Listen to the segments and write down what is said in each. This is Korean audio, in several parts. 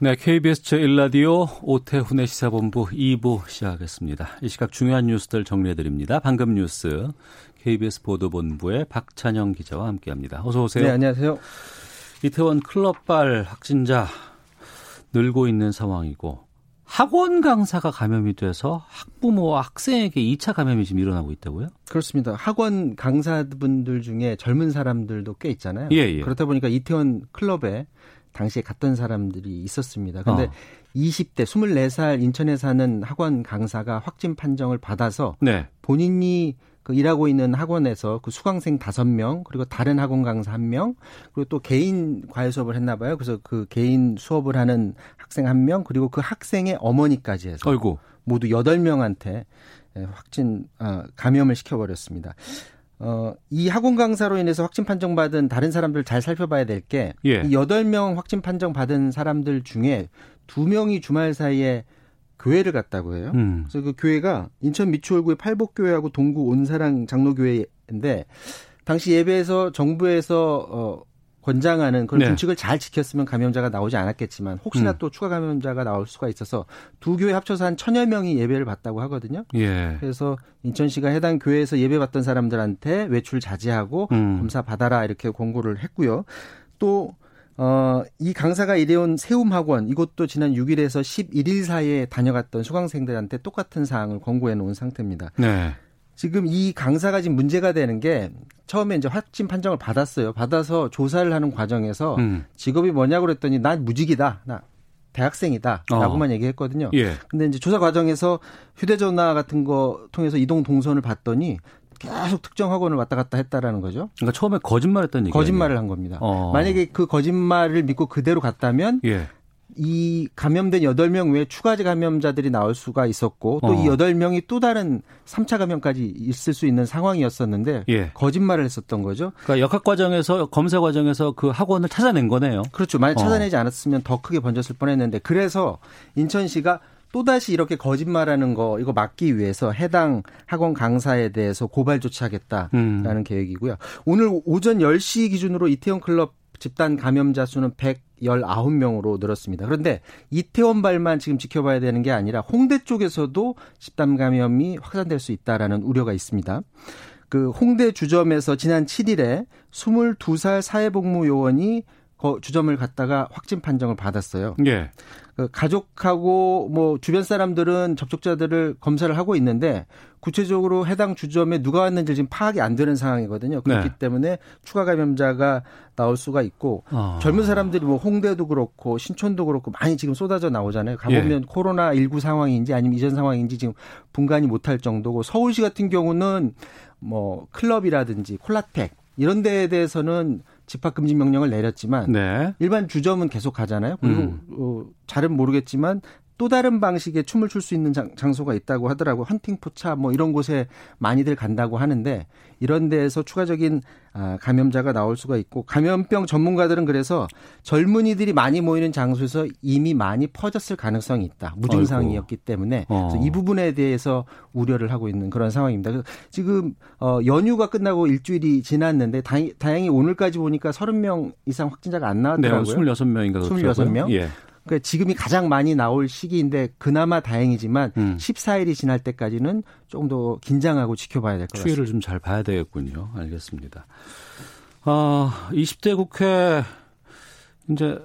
네, KBS 제1라디오 오태훈의 시사본부 2부 시작하겠습니다. 이 시각 중요한 뉴스들 정리해드립니다. 방금 뉴스 KBS 보도본부의 박찬영 기자와 함께합니다. 어서 오세요. 네, 안녕하세요. 이태원 클럽발 확진자 늘고 있는 상황이고 학원 강사가 감염이 돼서 학부모와 학생에게 2차 감염이 지금 일어나고 있다고요? 그렇습니다. 학원 강사분들 중에 젊은 사람들도 꽤 있잖아요. 예, 예. 그렇다 보니까 이태원 클럽에 당시에 갔던 사람들이 있었습니다. 근데 어. 20대 24살 인천에 사는 학원 강사가 확진 판정을 받아서 네. 본인이 그 일하고 있는 학원에서 그 수강생 5명 그리고 다른 학원 강사 1명 그리고 또 개인 과외 수업을 했나 봐요. 그래서 그 개인 수업을 하는 학생 1명 그리고 그 학생의 어머니까지 해서 어이구. 모두 8명한테 확진 아, 감염을 시켜버렸습니다. 어, 이 학원 강사로 인해서 확진 판정받은 다른 사람들 잘 살펴봐야 될게이 예. 8명 확진 판정 받은 사람들 중에 2명이 주말 사이에 교회를 갔다고 해요. 음. 그래서 그 교회가 인천 미추홀구의 팔복교회하고 동구 온사랑 장로교회인데 당시 예배에서 정부에서 어 권장하는 그런 네. 준칙을 잘 지켰으면 감염자가 나오지 않았겠지만 혹시나 음. 또 추가 감염자가 나올 수가 있어서 두 교회 합쳐서 한 천여 명이 예배를 받다고 하거든요. 예. 그래서 인천시가 해당 교회에서 예배 받던 사람들한테 외출 자제하고 음. 검사 받아라 이렇게 권고를 했고요. 또 어, 이 강사가 일해온 세움학원 이것도 지난 6일에서 11일 사이에 다녀갔던 수강생들한테 똑같은 사항을 권고해 놓은 상태입니다. 네. 지금 이 강사가 지금 문제가 되는 게 처음에 이제 확진 판정을 받았어요. 받아서 조사를 하는 과정에서 음. 직업이 뭐냐고 그랬더니 난 무직이다. 나 대학생이다. 어. 라고만 얘기했거든요. 예. 근데 이제 조사 과정에서 휴대전화 같은 거 통해서 이동 동선을 봤더니 계속 특정 학원을 왔다 갔다 했다라는 거죠. 그러니까 처음에 거짓말했던 얘기. 거짓말을 한 겁니다. 어. 만약에 그 거짓말을 믿고 그대로 갔다면 예. 이 감염된 8명 외에 추가 감염자들이 나올 수가 있었고 또이 어. 8명이 또 다른 3차 감염까지 있을 수 있는 상황이었었는데 예. 거짓말을 했었던 거죠. 그러니까 역학 과정에서 검사 과정에서 그 학원을 찾아낸 거네요. 그렇죠. 만약 어. 찾아내지 않았으면 더 크게 번졌을 뻔했는데 그래서 인천시가 또다시 이렇게 거짓말하는 거 이거 막기 위해서 해당 학원 강사에 대해서 고발 조치하겠다라는 음. 계획이고요. 오늘 오전 10시 기준으로 이태원 클럽 집단 감염자 수는 119명으로 늘었습니다. 그런데 이태원 발만 지금 지켜봐야 되는 게 아니라 홍대 쪽에서도 집단 감염이 확산될 수 있다라는 우려가 있습니다. 그 홍대 주점에서 지난 7일에 22살 사회복무 요원이 거 주점을 갔다가 확진 판정을 받았어요. 예. 그 가족하고 뭐 주변 사람들은 접촉자들을 검사를 하고 있는데 구체적으로 해당 주점에 누가 왔는지 지금 파악이 안 되는 상황이거든요. 그렇기 네. 때문에 추가 감염자가 나올 수가 있고 어. 젊은 사람들이 뭐 홍대도 그렇고 신촌도 그렇고 많이 지금 쏟아져 나오잖아요. 가보면 예. 코로나 19 상황인지 아니면 이전 상황인지 지금 분간이 못할 정도고 서울시 같은 경우는 뭐 클럽이라든지 콜라텍 이런 데에 대해서는 집합 금지 명령을 내렸지만 네. 일반 주점은 계속 가잖아요. 그리고 음. 어, 잘은 모르겠지만 또 다른 방식의 춤을 출 수 있는 장, 장소가 있다고 하더라고요. 헌팅 포차 뭐 이런 곳에 많이들 간다고 하는데 이런 데에서 추가적인 아, 감염자가 나올 수가 있고 감염병 전문가들은 그래서 젊은이들이 많이 모이는 장소에서 이미 많이 퍼졌을 가능성이 있다. 무증상이었기 때문에 어. 이 부분에 대해서 우려를 하고 있는 그런 상황입니다. 그래서 지금 어, 연휴가 끝나고 일주일이 지났는데 다행, 다행히 오늘까지 보니까 30명 이상 확진자가 안 네, 나왔더라고요. 26명인가 26명? 예. 그러니까 지금이 가장 많이 나올 시기인데 그나마 다행이지만 음. 14일이 지날 때까지는 조금 더 긴장하고 지켜봐야 될 것 같습니다. 추이를 좀 잘 봐야 되겠군요. 알겠습니다. 아, 20대 국회 이제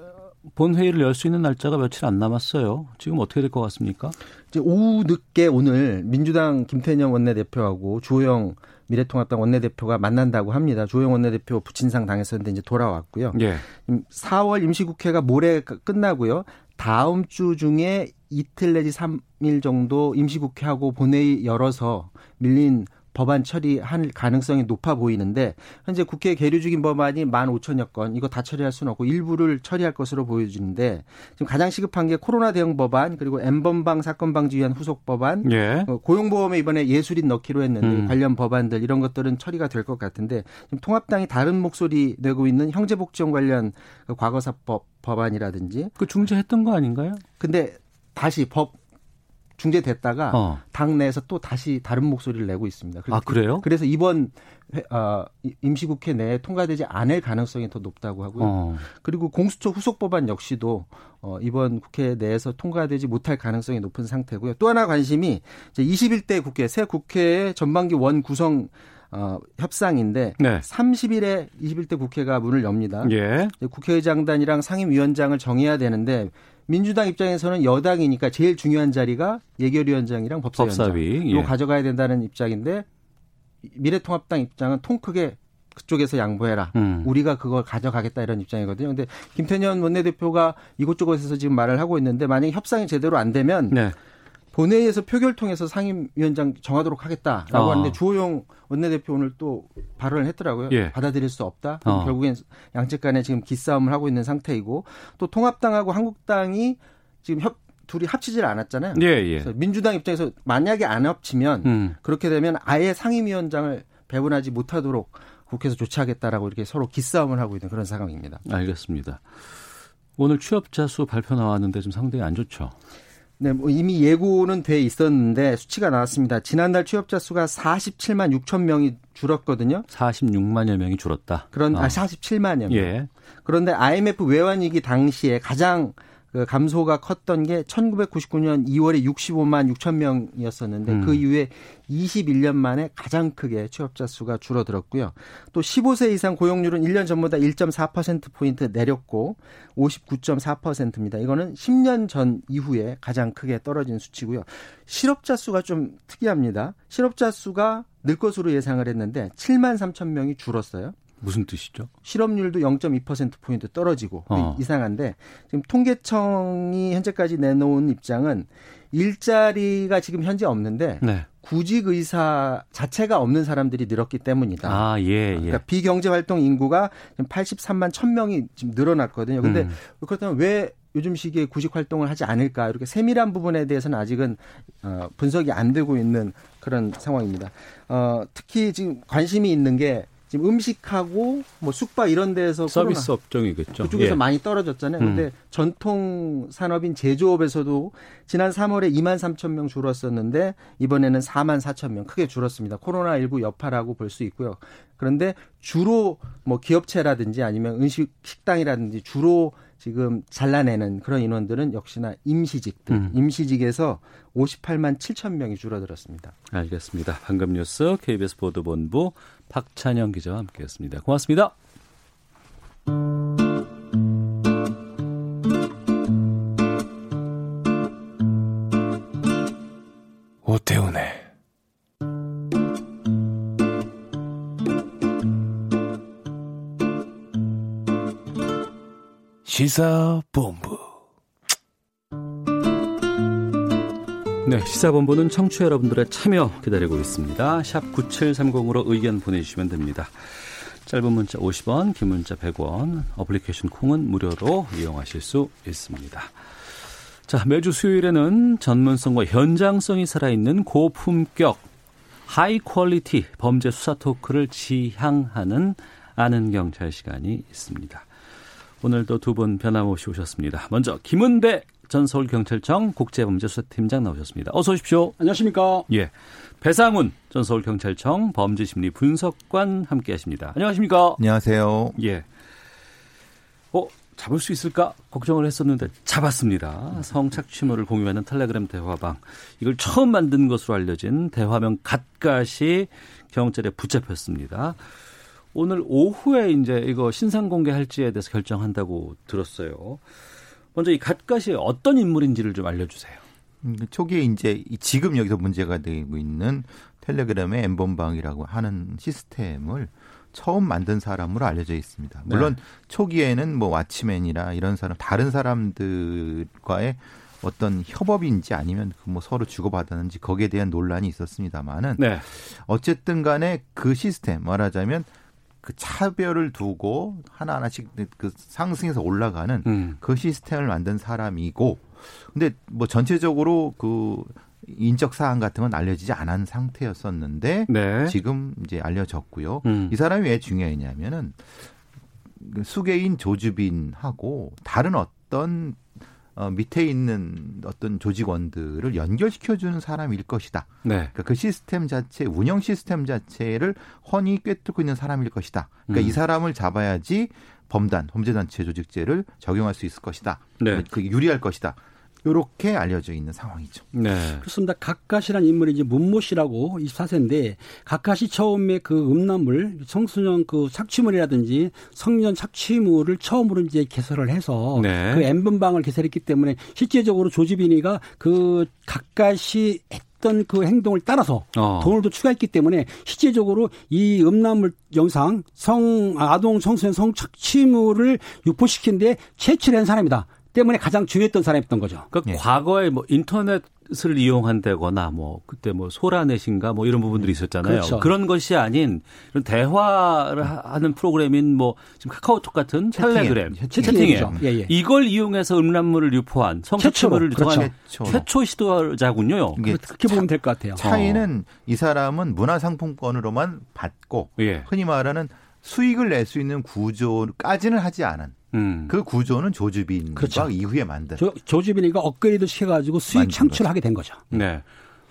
본회의를 열 수 있는 날짜가 며칠 안 남았어요. 지금 어떻게 될 것 같습니까? 이제 오후 늦게 오늘 민주당 김태년 원내대표하고 주호영 미래통합당 원내대표가 만난다고 합니다. 주호영 원내대표 부친상 당했었는데 이제 돌아왔고요. 예. 4월 임시국회가 모레 끝나고요. 다음 주 중에 이틀 내지 3일 정도 임시국회하고 본회의 열어서 밀린 법안 처리할 가능성이 높아 보이는데 현재 국회에 계류 중인 법안이 15,000여 건 이거 다 처리할 수는 없고 일부를 처리할 것으로 보여지는데 지금 가장 시급한 게 코로나 대응 법안 그리고 엠번방 사건 방지 위한 후속 법안 예. 어, 고용보험에 이번에 예술인 넣기로 했는데 음. 관련 법안들 이런 것들은 처리가 될 것 같은데 지금 통합당이 다른 목소리 내고 있는 형제복지원 관련 그 과거사법 법안이라든지 그 중재했던 거 아닌가요? 근데 다시 법 중재됐다가 어. 당 내에서 또 다시 다른 목소리를 내고 있습니다. 아, 그래요? 그래서 이번 회- 어, 이- 임시국회 내에 통과되지 않을 가능성이 더 높다고 하고요. 어. 그리고 공수처 후속 법안 역시도 어, 이번 국회 내에서 통과되지 못할 가능성이 높은 상태고요. 또 하나 관심이 이제 21대 국회 새 국회의 전반기 원 구성 어, 협상인데 네. 30일에 21대 국회가 문을 엽니다. 예. 국회의장단이랑 상임위원장을 정해야 되는데 민주당 입장에서는 여당이니까 제일 중요한 자리가 예결위원장이랑 법사위원장 법사위. 예. 가져가야 된다는 입장인데 미래통합당 입장은 통 크게 그쪽에서 양보해라. 음. 우리가 그걸 가져가겠다 이런 입장이거든요. 근데 김태년 원내대표가 이곳저곳에서 지금 말을 하고 있는데 만약에 협상이 제대로 안 되면 네. 본회의에서 표결 통해서 상임위원장 정하도록 하겠다라고 어. 하는데 주호영 원내대표 오늘 또 발언을 했더라고요. 예. 받아들일 수 없다. 어. 결국엔 양측 간에 지금 기싸움을 하고 있는 상태이고 또 통합당하고 한국당이 지금 협 둘이 합치질 않았잖아요. 예, 예. 그래서 민주당 입장에서 만약에 안 합치면 음. 그렇게 되면 아예 상임위원장을 배분하지 못하도록 국회에서 조치하겠다라고 이렇게 서로 기싸움을 하고 있는 그런 상황입니다. 알겠습니다. 오늘 취업자 수 발표 나왔는데 좀 상당히 안 좋죠. 네, 뭐 이미 예고는 돼 있었는데 수치가 나왔습니다. 지난달 취업자 수가 47만 6천 명이 줄었거든요. 46만여 명이 줄었다. 그런 어. 아 47만여 명. 예. 그런데 IMF 외환 위기 당시에 가장 그 감소가 컸던 게 1999년 2월에 65만 6천 명이었었는데 음. 그 이후에 21년 만에 가장 크게 취업자 수가 줄어들었고요. 또 15세 이상 고용률은 1년 전보다 1.4% 포인트 내렸고 59.4%입니다. 이거는 10년 전 이후에 가장 크게 떨어진 수치고요. 실업자 수가 좀 특이합니다. 실업자 수가 늘 것으로 예상을 했는데 7만 3천 명이 줄었어요. 무슨 뜻이죠? 실업률도 0.2%포인트 떨어지고 어. 이상한데 지금 통계청이 현재까지 내놓은 입장은 일자리가 지금 현재 없는데 네. 구직 의사 자체가 없는 사람들이 늘었기 때문이다. 아, 예, 예. 그러니까 비경제 활동 인구가 지금 83만 1000명이 지금 늘어났거든요. 근데 음. 그렇다면 왜 요즘 시기에 구직 활동을 하지 않을까? 이렇게 세밀한 부분에 대해서는 아직은 어, 분석이 안 되고 있는 그런 상황입니다. 어, 특히 지금 관심이 있는 게 지금 음식하고 뭐 숙박 이런 데서 서비스 코로나 업종이겠죠. 그쪽에서 예. 많이 떨어졌잖아요. 음. 근데 전통 산업인 제조업에서도 지난 3월에 2만 3천 명 줄었었는데 이번에는 4만 4천 명 크게 줄었습니다. 코로나 19 여파라고 볼 수 있고요. 그런데 주로 뭐 기업체라든지 아니면 음식 식당이라든지 주로 지금 잘라내는 그런 인원들은 역시나 임시직들, 음. 임시직에서 58만 7천 명이 줄어들었습니다. 알겠습니다. 방금 뉴스 KBS 보도본부 박찬영 기자와 함께했습니다. 고맙습니다. 오태훈의 시사본부 네, 시사본부는 청취자 여러분들의 참여 기다리고 있습니다. 샵 9730으로 의견 보내주시면 됩니다. 짧은 문자 50원, 긴 문자 100원, 어플리케이션 콩은 무료로 이용하실 수 있습니다. 자, 매주 수요일에는 전문성과 현장성이 살아있는 고품격 high quality 범죄 수사 토크를 지향하는 아는 경찰 시간이 있습니다. 오늘도 두 분 변함없이 오셨습니다. 먼저 김은배 전 서울경찰청 국제범죄수사팀장 나오셨습니다. 어서 오십시오. 안녕하십니까. 예. 배상훈 전 서울경찰청 범죄심리 분석관 함께 하십니다. 안녕하십니까? 안녕하세요. 예. 어, 잡을 수 있을까 걱정을 했었는데 잡았습니다. 성착취물을 공유하는 텔레그램 대화방. 이걸 처음 만든 것으로 알려진 대화명 갓갓이 경찰에 붙잡혔습니다. 오늘 오후에 이제 이거 신상 공개할지에 대해서 결정한다고 들었어요. 먼저 이 갓갓이 어떤 인물인지를 좀 알려주세요. 음, 초기에 이제 이 지금 여기서 문제가 되고 있는 텔레그램의 엠번방이라고 하는 시스템을 처음 만든 사람으로 알려져 있습니다. 물론 초기에는 뭐 왓치맨이나 이런 사람 다른 사람들과의 어떤 협업인지 아니면 그 뭐 서로 주고받았는지 거기에 대한 논란이 있었습니다만은 네. 어쨌든 간에 그 시스템 말하자면 그 차별을 두고 하나하나씩 그 상승해서 올라가는 음. 그 시스템을 만든 사람이고 근데 뭐 전체적으로 그 인적 사항 같은 건 알려지지 않은 상태였었는데 네. 지금 이제 알려졌고요. 음. 이 사람이 왜 중요했냐면은 그 수개인 조주빈하고 다른 어떤 어, 밑에 있는 어떤 조직원들을 연결시켜주는 사람일 것이다. 네. 그러니까 그 시스템 자체, 운영 시스템 자체를 훤히 꿰뚫고 있는 사람일 것이다. 그러니까 음. 이 사람을 잡아야지 범단, 범죄단체 조직죄를 적용할 수 있을 것이다. 네. 그게 유리할 것이다. 이렇게 알려져 있는 상황이죠. 네. 그렇습니다. 각가시란 인물이 이제 문모 씨라고 24세인데 각가시 처음에 그 음란물 청소년 그 착취물이라든지 성년 착취물을 처음으로 이제 개설을 해서 네. 그 엠번방을 개설했기 때문에 실제적으로 조지빈이가 그 각가시 했던 그 행동을 따라서 어. 돈을 더 추가했기 때문에 실제적으로 이 음란물 영상 성 아동 청소년 성 착취물을 유포시킨데 채취를 한 사람이다. 때문에 가장 중요했던 사람이었던 거죠. 그러니까 예. 과거에 뭐 인터넷을 이용한다거나 뭐 그때 뭐 소라넷인가 뭐 이런 부분들이 있었잖아요. 그렇죠. 런 것이 아닌 이런 대화를 하- 하는 프로그램인 뭐 지금 카카오톡 같은 텔레그램. 채팅앱이죠. 예, 예. 이걸 이용해서 음란물을 유포한 성착취물을 최초로, 유통한 그렇죠. 최초 시도자군요. 이게 그렇게 보면 될 것 같아요. 차이는 이 사람은 문화상품권으로만 받고 예. 흔히 말하는 수익을 낼 수 있는 구조까지는 하지 않은 음. 그 구조는 조주빈과 그렇죠. 이후에 만든 조, 조지빈이가 업그레이드 시켜가지고 수익 만든 창출을 하게 된 거죠. 네.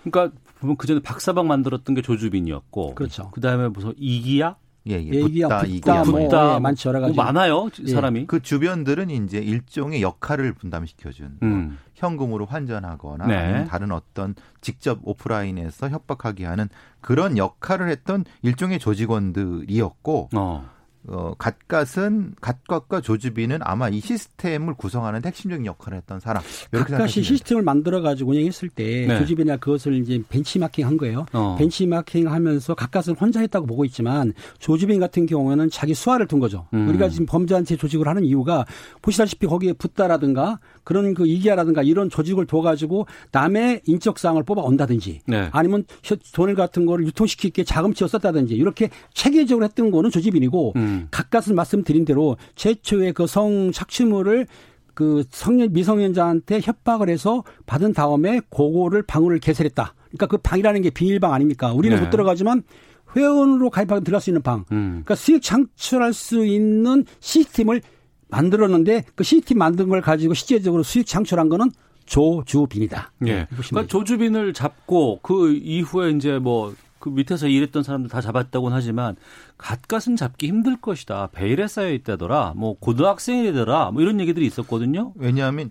그러니까 보면 그 전에 박사방 만들었던 게 조주빈이었고. 그렇죠. 그 다음에 무슨 이기야, 예, 예. 얘기야, 붓다, 붓다, 뭐, 붓다, 예, 많죠, 여러 가지. 뭐 많아요 예. 사람이. 그 주변들은 이제 일종의 역할을 분담시켜준 뭐 음. 현금으로 환전하거나 네. 아니면 다른 어떤 직접 오프라인에서 협박하게 하는 그런 역할을 했던 일종의 조직원들이었고 어. 어, 갓갓은 갓갓과 조주빈은 아마 이 시스템을 구성하는 핵심적인 역할을 했던 사람. 이렇게 생각하시면 시스템을 만들어 가지고 운영했을 때 네. 조지빈이나 그것을 이제 벤치마킹 한 거예요. 어. 벤치마킹 하면서 각각은 혼자 했다고 보고 있지만 조지빈 같은 경우에는 자기 수화를 둔 거죠. 음. 우리가 지금 범죄 단체 조직을 하는 이유가 보시다시피 거기에 붓다라든가 그런 그 이기아라든가 이런 조직을 둬가지고 남의 인적 사항을 뽑아 온다든지 네. 아니면 돈을 같은 거를 유통시키기에 자금치어 썼다든지 이렇게 체계적으로 했던 거는 조지빈이고 음. 각각은 말씀드린 대로 최초의 그 성 착취물을 그 성년 미성년자한테 협박을 해서 받은 다음에 그거를 방으로 개설했다. 그러니까 그 방이라는 게 비밀방 아닙니까? 우리는 네. 못 들어가지만 회원으로 가입하고 들어갈 수 있는 방. 음. 그러니까 수익 창출할 수 있는 시스템을 만들었는데 그 시스템 만든 걸 가지고 실제적으로 수익 창출한 거는 조주빈이다. 예. 보시면 그러니까. 조주빈을 잡고 그 이후에 이제 뭐 그 밑에서 일했던 사람들 다 잡았다고는 하지만 갓갓은 잡기 힘들 것이다. 베일에 쌓여 있다더라. 뭐 고등학생이더라. 뭐 이런 얘기들이 있었거든요. 왜냐하면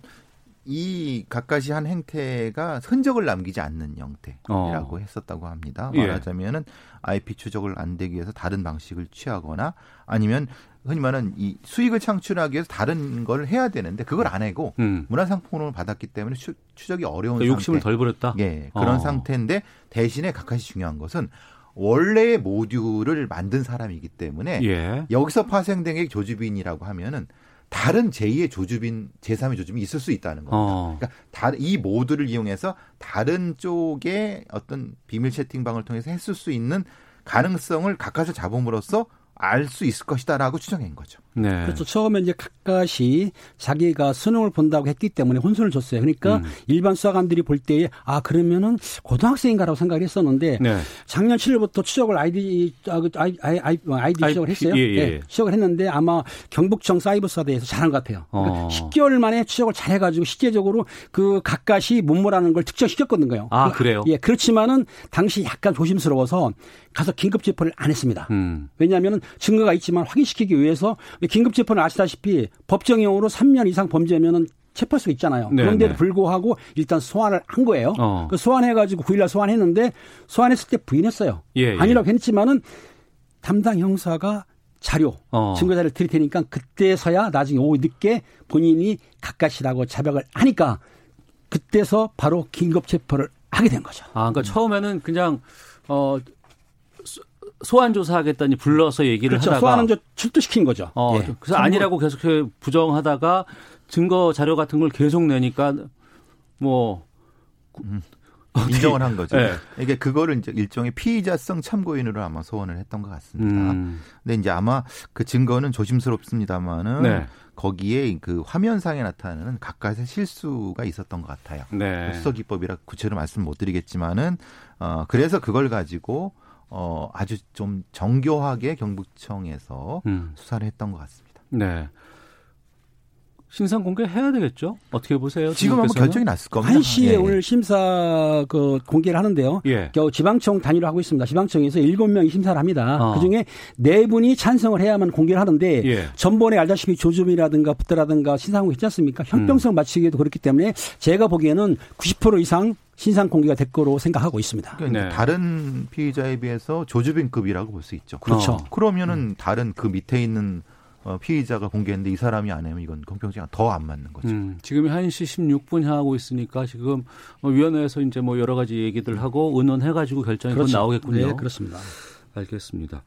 이 각각이 한 행태가 흔적을 남기지 않는 형태라고 어. 했었다고 합니다. 예. 말하자면은 IP 추적을 안 되기 위해서 다른 방식을 취하거나 아니면 흔히 말하는 이 수익을 창출하기 위해서 다른 걸 해야 되는데 그걸 안 하고 음. 문화상품으로 받았기 때문에 추, 추적이 어려운 그러니까 욕심을. 덜 부렸다. 예, 그런 어. 상태인데 대신에 각각이 중요한 것은 원래의 모듈을 만든 사람이기 때문에 예. 여기서 파생된 게 조주빈이라고 하면은 다른 제2의 조주빈, 제3의 조주빈이 있을 수 있다는 겁니다. 어. 그러니까 다, 이 모드를 이용해서 다른 쪽의 어떤 비밀 채팅방을 통해서 했을 수 있는 가능성을 가까스로 잡음으로써 알 수 있을 것이다라고 추정한 거죠. 네. 그렇죠. 처음에 이제 각각이 자기가 수능을 본다고 했기 때문에 혼선을 줬어요. 그러니까 음. 일반 수사관들이 볼 때에 아 그러면은 고등학생인가라고 생각을 했었는데 네. 작년 7월부터 추적을 아이디 아, 그 아이, 아이, 아이, 아이디 아이, 추적을 했어요. 예, 예. 추적을 했는데 아마 경북청 사이버수사대에서 잘한 것 같아요. 그러니까 어. 10개월 만에 추적을 잘해가지고 실제적으로 그 각각이 문모라는 걸 특정시켰거든요. 아, 그- 그래요? 예, 그렇지만은 당시 약간 조심스러워서 가서 긴급 체포를 안 했습니다. 음. 왜냐하면 증거가 있지만 확인시키기 위해서 긴급 체포는 아시다시피 법정형으로 3년 이상 범죄면은 체포할 수 있잖아요. 네, 그런데도 네. 불구하고 일단 소환을 한 거예요. 어. 그 소환해가지고 9일날 소환했는데 소환했을 때 부인했어요. 예, 예. 아니라고 했지만은 담당 형사가 자료, 어. 증거 자료를 드릴 테니까 그때서야 나중에 오후 늦게 본인이 가까시라고 자백을 하니까 그때서 바로 긴급 체포를 하게 된 거죠. 아, 그러니까 처음에는 그냥 어 소- 소환 조사하겠다니 불러서 얘기를 그렇죠. 하다가 소환은 저 출두시킨 거죠. 어, 예. 그래서 아니라고 계속 부정하다가 증거 자료 같은 걸 계속 내니까 뭐 인정을 한 거죠. 네. 이게 그거를 이제 일종의 피의자성 참고인으로 아마 소원을 했던 것 같습니다. 음. 근데 이제 아마 그 증거는 조심스럽습니다만은 네. 거기에 그 화면상에 나타나는 각각의 실수가 있었던 것 같아요. 네. 수사 기법이라 구체로 말씀 못 드리겠지만은 어 그래서 그걸 가지고 어 아주 좀 정교하게 경북청에서 음. 수사를 했던 것 같습니다. 네. 신상 공개해야 되겠죠? 어떻게 보세요? 지금 한번 주무께서는? 결정이 났을 겁니다. 1시에 예. 오늘 심사 그 공개를 하는데요. 예. 겨 지방청 단위로 하고 있습니다. 지방청에서 7명이 심사를 합니다. 어. 그중에 4분이 찬성을 해야만 공개를 하는데 예. 전번에 알다시피 조주이라든가 붙더라든가 신상공 했지 않습니까? 형평성 맞추기에도 그렇기 때문에 제가 보기에는 90% 이상 신상 공개가 될 거로 생각하고 있습니다. 그러니까 네. 다른 피의자에 비해서 조주빈급이라고 볼 수 있죠. 그렇죠. 어. 그러면은 다른 그 밑에 있는 어, 피의자가 공개했는데 이 사람이 안 하면 이건 공평성이 더안 맞는 거죠. 음, 지금이 1시 16분 향하고 있으니까 지금 뭐 위원회에서 이제 뭐 여러 가지 얘기들 하고 의논해가지고 결정이 곧 그렇죠. 나오겠군요. 네, 그렇습니다. 알겠습니다.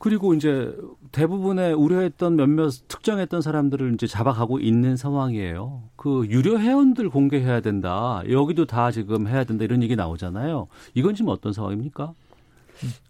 그리고 이제 대부분의 우려했던 몇몇 특정했던 사람들을 이제 잡아가고 있는 상황이에요. 그 유료 회원들 공개해야 된다. 여기도 다 지금 해야 된다 이런 얘기 나오잖아요. 이건 지금 어떤 상황입니까?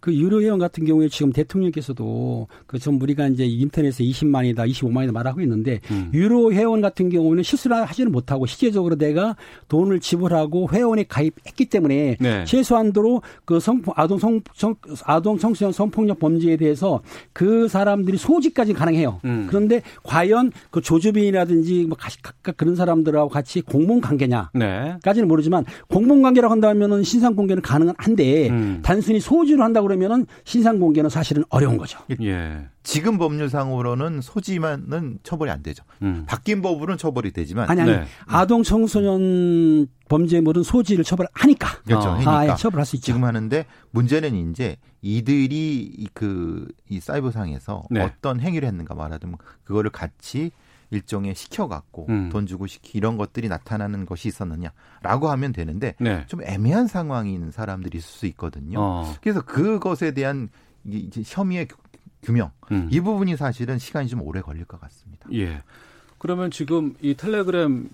그 유료 회원 같은 경우에 지금 대통령께서도 그좀 우리가 이제 인터넷에 20만이다, 25만이다 말하고 있는데 음. 유료 회원 같은 경우는 실수를 하지는 못하고 실제적으로 내가 돈을 지불하고 회원에 가입했기 때문에 네. 최소한도로 그 성, 아동 성, 성 아동 청소년 성폭력 범죄에 대해서 그 사람들이 소지까지 가능해요. 음. 그런데 과연 그 조주빈이라든지 뭐 가- 각각 그런 사람들하고 같이 공문 관계냐? 네. 까지는 모르지만 공문 관계라고 한다면은 신상 공개는 가능은 한데 음. 단순히 소지로 한다 그러면은 신상 공개는 사실은 어려운 거죠. 예. 지금 법률상으로는 소지만은 처벌이 안 되죠. 음. 바뀐 법으로는 처벌이 되지만 아니 아니 네. 아동 청소년 범죄물은 소지를 처벌하니까 그렇죠. 어. 아, 예, 처벌할 수 있죠. 지금 하는데 문제는 이제 이들이 그이 사이버상에서 네. 어떤 행위를 했는가 말하자면 그거를 같이 일종의 시켜갖고 음. 돈 주고 시키 이런 것들이 나타나는 것이 있었느냐라고 하면 되는데 네. 좀 애매한 상황인 사람들이 있을 수 있거든요. 어. 그래서 그것에 대한 이제 혐의의 규- 규명 음. 이 부분이 사실은 시간이 좀 오래 걸릴 것 같습니다. 예. 그러면 지금 이 텔레그램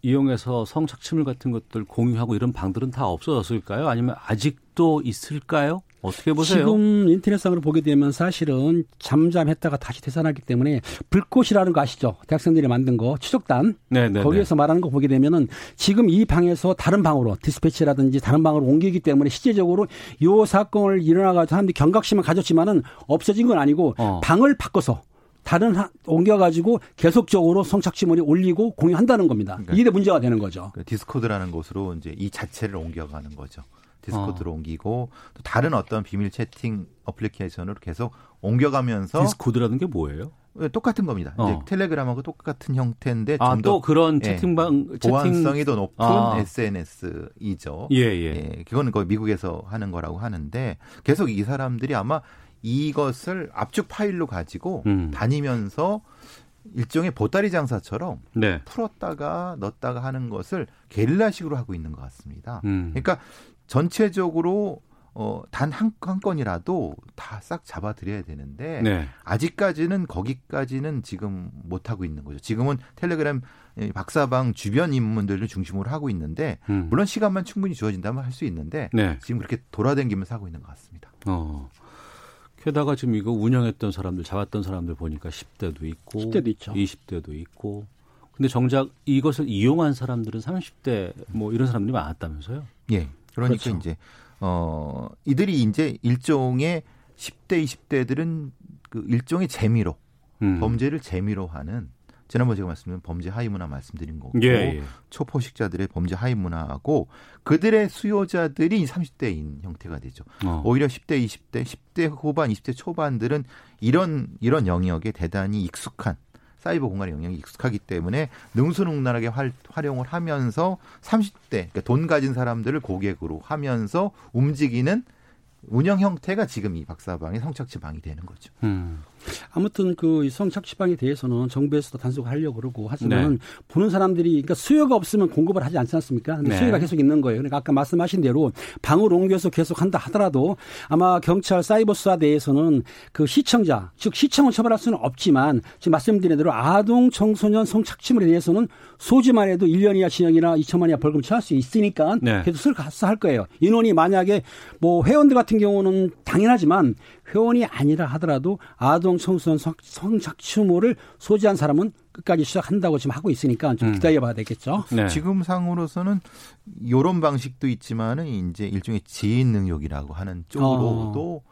이용해서 성착취물 같은 것들 공유하고 이런 방들은 다 없어졌을까요? 아니면 아직도 있을까요? 어떻게 보세요? 지금 인터넷상으로 보게 되면 사실은 잠잠했다가 다시 되살아나기 때문에 불꽃이라는 거 아시죠? 대학생들이 만든 거 추적단 네, 네, 거기에서 말하는 거 보게 되면은 지금 이 방에서 다른 방으로 디스패치라든지 다른 방으로 옮기기 때문에 실제적으로 요 사건을 일어나가지고 사람들이 경각심을 가졌지만은 없어진 건 아니고 어. 방을 바꿔서 다른 하- 옮겨가지고 계속적으로 성착취물이 올리고 공유한다는 겁니다. 그러니까 이게 문제가 되는 거죠. 그 디스코드라는 곳으로 이제 이 자체를 옮겨가는 거죠. 디스코드로 어. 옮기고 또 다른 어떤 비밀 채팅 어플리케이션으로 계속 옮겨가면서 디스코드라는 게 뭐예요? 예, 똑같은 겁니다. 어. 이제 텔레그램하고 똑같은 형태인데 아, 좀또더 그런 예, 채팅방 채팅 보안성이 더 높은 아. SNS이죠. 예, 예. 예, 그거는 거의 미국에서 하는 거라고 하는데 계속 이 사람들이 아마 이것을 압축 파일로 가지고 음. 다니면서 일종의 보따리 장사처럼 네. 풀었다가 넣었다가 하는 것을 게릴라식으로 하고 있는 것 같습니다. 음. 그러니까 전체적으로 어, 단한 한 건이라도 다 싹 잡아드려야 되는데 네. 아직까지는 거기까지는 지금 못 하고 있는 거죠. 지금은 텔레그램 이 박사방 주변 인물들을 중심으로 하고 있는데 음. 물론 시간만 충분히 주어진다면 할 수 있는데 네. 지금 그렇게 돌아다니면서 하고 있는 것 같습니다. 어. 게다가 지금 이거 운영했던 사람들, 잡았던 사람들 보니까 10대도 있고 10대도 있죠. 20대도 있고. 근데 정작 이것을 이용한 사람들은 30대 뭐 이런 사람들이 많았다면서요? 예. 그러니까 그렇죠. 이제 어 이들이 이제 일종의 10대 20대들은 그 일종의 재미로 음. 범죄를 재미로 하는 지난번에 제가 말씀드린 범죄 하위 문화 말씀드린 거고 예, 예. 초포식자들의 범죄 하위 문화하고 그들의 수요자들이 30대인 형태가 되죠. 어. 오히려 10대, 20대, 10대 후반, 20대 초반들은 이런 이런 영역에 대단히 익숙한 사이버 공간의 영역이 익숙하기 때문에 능수능란하게 활, 활용을 하면서 30대 그러니까 돈 가진 사람들을 고객으로 하면서 움직이는 운영 형태가 지금 이 박사방의 성착취 방이 되는 거죠. 음. 아무튼 그 성착취방에 대해서는 정부에서도 단속하려고 그러고 하지만 네. 보는 사람들이 그러니까 수요가 없으면 공급을 하지 않지 않습니까? 근데 네. 수요가 계속 있는 거예요. 그러니까 아까 말씀하신 대로 방을 옮겨서 계속 한다 하더라도 아마 경찰 사이버 수사 대에서는 그 시청자 즉 시청을 처벌할 수는 없지만 지금 말씀드린 대로 아동 청소년 성착취물에 대해서는 소지만 해도 1년 이하 징역이나 2천만 이하 벌금 처할 수 있으니까 네. 계속 쓸 가서 할 거예요. 인원이 만약에 뭐 회원들 같은 경우는 당연하지만 회원이 아니라 하더라도 아동 청소년 성- 성착취물을 소지한 사람은 끝까지 시작한다고 지금 하고 있으니까 좀 음. 기다려봐야 되겠죠. 네. 지금 상으로서는 요런 방식도 있지만은 이제 일종의 지인 능욕이라고 하는 쪽으로도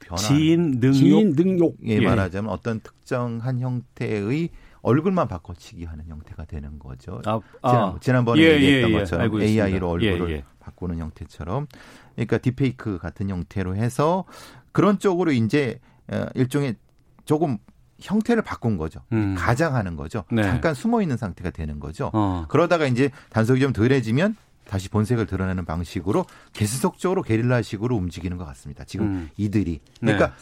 변화. 지인 능욕 지인 능욕. 예, 예. 말하자면 어떤 특정한 형태의 얼굴만 바꿔치기 하는 형태가 되는 거죠. 아, 지난, 지난 번에 예, 얘기했던 예, 예. 것처럼. AI로 얼굴을 예, 예. 바꾸는 형태처럼 그러니까 딥페이크 같은 형태로 해서 그런 쪽으로 이제 어, 일종의 조금 형태를 바꾼 거죠. 음. 가장하는 거죠. 네. 잠깐 숨어 있는 상태가 되는 거죠. 어. 그러다가 이제 단속이 좀 덜해지면 다시 본색을 드러내는 방식으로 계속적으로 게릴라식으로 움직이는 것 같습니다. 지금 음. 이들이 네. 그러니까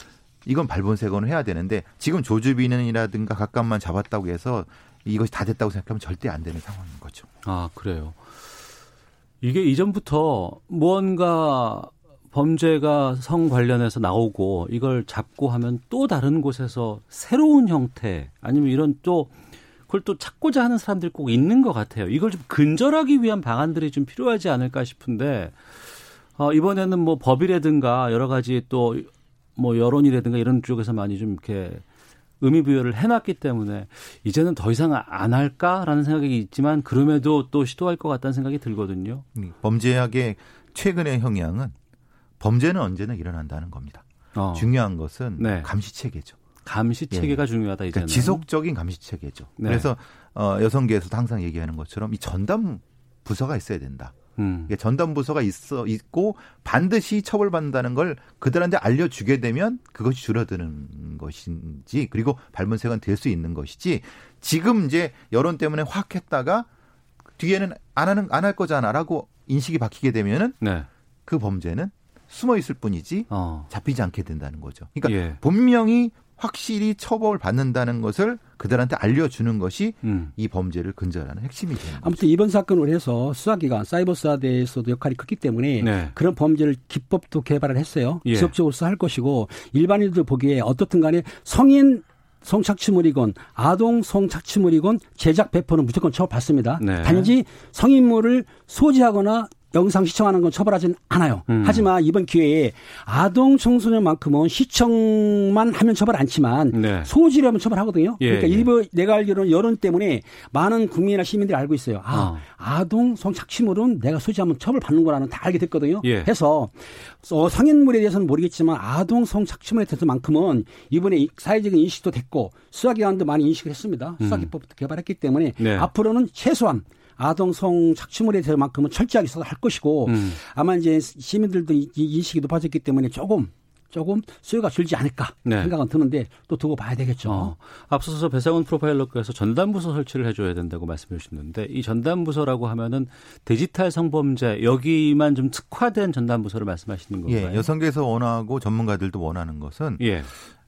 이건 발본색원을 해야 되는데 지금 조주비는이라든가 각각만 잡았다고 해서 이것이 다 됐다고 생각하면 절대 안 되는 상황인 거죠. 아, 그래요. 이게 이전부터 무언가 범죄가 성 관련해서 나오고 이걸 잡고 하면 또 다른 곳에서 새로운 형태 아니면 이런 또 그걸 또 찾고자 하는 사람들이 꼭 있는 것 같아요. 이걸 좀 근절하기 위한 방안들이 좀 필요하지 않을까 싶은데 어, 이번에는 뭐 법이라든가 여러 가지 또 뭐 여론이라든가 이런 쪽에서 많이 좀 이렇게 의미 부여를 해놨기 때문에 이제는 더 이상 안 할까라는 생각이 있지만 그럼에도 또 시도할 것 같다는 생각이 들거든요. 범죄학의 최근의 형량은 범죄는 언제나 일어난다는 겁니다. 어, 중요한 것은 네. 감시 체계죠. 감시 체계가 중요하다 이제는. 그러니까 지속적인 감시 체계죠. 네. 그래서 어, 여성계에서도 항상 얘기하는 것처럼 이 전담 부서가 있어야 된다. 음. 전담 부서가 있어 있고 반드시 처벌받는다는 걸 그들한테 알려주게 되면 그것이 줄어드는 것인지 그리고 발문색은 될수 있는 것이지 지금 이제 여론 때문에 확 했다가 뒤에는 안 하는 안 할 거잖아라고 인식이 바뀌게 되면은 네. 그 범죄는 숨어 있을 뿐이지 어. 잡히지 않게 된다는 거죠. 그러니까 예. 분명히 확실히 처벌 받는다는 것을 그들한테 알려주는 것이 음. 이 범죄를 근절하는 핵심이 되는. 아무튼 이번 사건으로 해서 수사기관 사이버 수사대에서도 역할이 컸기 때문에 네. 그런 범죄를 기법도 개발을 했어요. 예. 지속적으로 수사할 것이고 일반인들 보기에 어떻든 간에 성인 성착취물이건 아동 성착취물이건 제작 배포는 무조건 처벌받습니다. 네. 단지 성인물을 소지하거나 영상 시청하는 건 처벌하지는 않아요. 음. 하지만 이번 기회에 아동 청소년만큼은 시청만 하면 처벌 않지만 네. 소지를 하면 처벌하거든요. 예, 그러니까 예. 일부 내가 알기로는 여론 때문에 많은 국민이나 시민들이 알고 있어요. 아, 어. 아동 성착취물은 내가 소지하면 처벌받는구나는 다 알게 됐거든요. 예. 해서 어, 성인물에 대해서는 모르겠지만 아동 성착취물에 대해서만큼은 이번에 이- 사회적인 인식도 됐고 수사기관도 많이 인식을 했습니다. 수사기법도 개발했기 때문에 네. 앞으로는 최소한 아동 성 착취물에 대해서만큼은 철저하게 수사할 것이고 음. 아마 이제 시민들도 이- 이 인식이 높아졌기 때문에 조금 조금 수요가 줄지 않을까 네. 생각은 드는데 또 두고 봐야 되겠죠. 어. 앞서서 배상훈 프로파일러께서 전담부서 설치를 해줘야 된다고 말씀해 주셨는데 이 전담부서라고 하면은 디지털 성범죄 여기만 좀 특화된 전담부서를 말씀하시는 건가요? 예, 여성계에서 원하고 전문가들도 원하는 것은 예.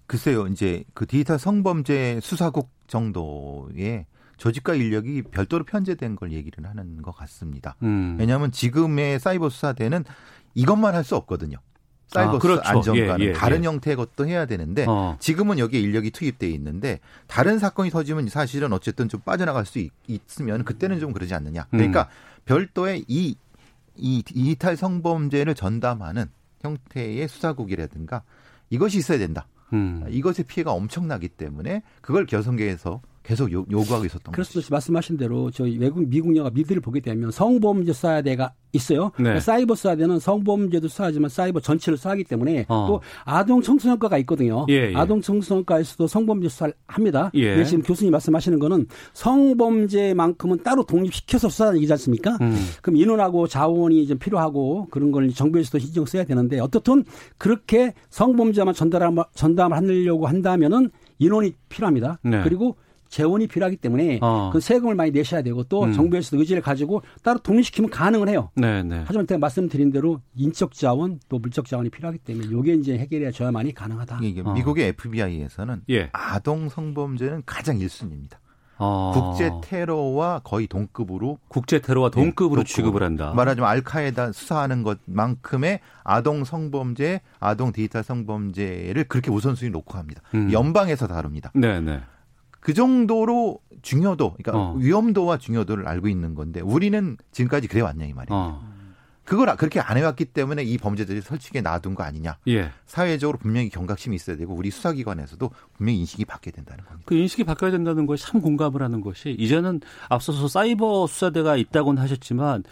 글쎄요, 이제 그 디지털 성범죄 수사국 정도의 조직과 인력이 별도로 편제된 걸 얘기를 하는 것 같습니다. 음. 왜냐하면 지금의 사이버 수사대는 이것만 할 수 없거든요. 사이버 아, 그렇죠. 수사 안정과는 예, 예, 다른 예. 형태의 것도 해야 되는데 어. 지금은 여기에 인력이 투입돼 있는데 다른 사건이 터지면 사실은 어쨌든 좀 빠져나갈 수 있, 있으면 그때는 좀 그러지 않느냐. 그러니까 음. 별도의 이, 이 디지털 성범죄를 전담하는 형태의 수사국이라든가 이것이 있어야 된다. 음. 이것의 피해가 엄청나기 때문에 그걸 개성계에서 계속 요, 요구하고 있었던 거죠. 그렇습니다. 말씀하신 대로 저희 외국 미국 영화 미드를 보게 되면 성범죄 수사대가 있어요. 네. 그러니까 사이버 수사대는 성범죄도 수사하지만 사이버 전체를 수사하기 때문에 어. 또 아동 청소년과가 있거든요. 예, 예. 아동 청소년과에서도 성범죄 수사를 합니다. 예. 지금 교수님 말씀하시는 거는 성범죄만큼은 따로 독립시켜서 수사하는 얘기지 않습니까? 음. 그럼 인원하고 자원이 좀 필요하고 그런 걸 정부에서도 신경 써야 되는데 어떻든 그렇게 성범죄만 전달함, 전담을 하려고 한다면은 인원이 필요합니다. 네. 그리고 재원이 필요하기 때문에 어. 그 세금을 많이 내셔야 되고 또 음. 정부에서도 의지를 가지고 따로 독립시키면 가능은 해요. 네, 네. 하지만 제가 말씀드린 대로 인적 자원 또 물적 자원이 필요하기 때문에 이게 이제 해결해야 져야만이 가능하다. 이게 어. 미국의 FBI에서는 예. 아동 성범죄는 가장 1순위입니다. 어. 국제 테러와 거의 동급으로 국제 테러와 동급으로 예, 취급을 한다. 말하자면 알카에다 수사하는 것만큼의 아동 성범죄, 아동 디지털 성범죄를 그렇게 우선순위 놓고 합니다. 음. 연방에서 다룹니다. 네, 네. 그 정도로 중요도, 그러니까 어. 위험도와 중요도를 알고 있는 건데 우리는 지금까지 그래 왔냐 이 말이에요. 어. 그걸 그렇게 안 해왔기 때문에 이 범죄들이 설치게 놔둔 거 아니냐. 예. 사회적으로 분명히 경각심이 있어야 되고 우리 수사기관에서도 분명히 인식이 바뀌어야 된다는 겁니다. 그 인식이 바뀌어야 된다는 것이 참 공감을 하는 것이 이제는 앞서서 사이버 수사대가 있다고는 하셨지만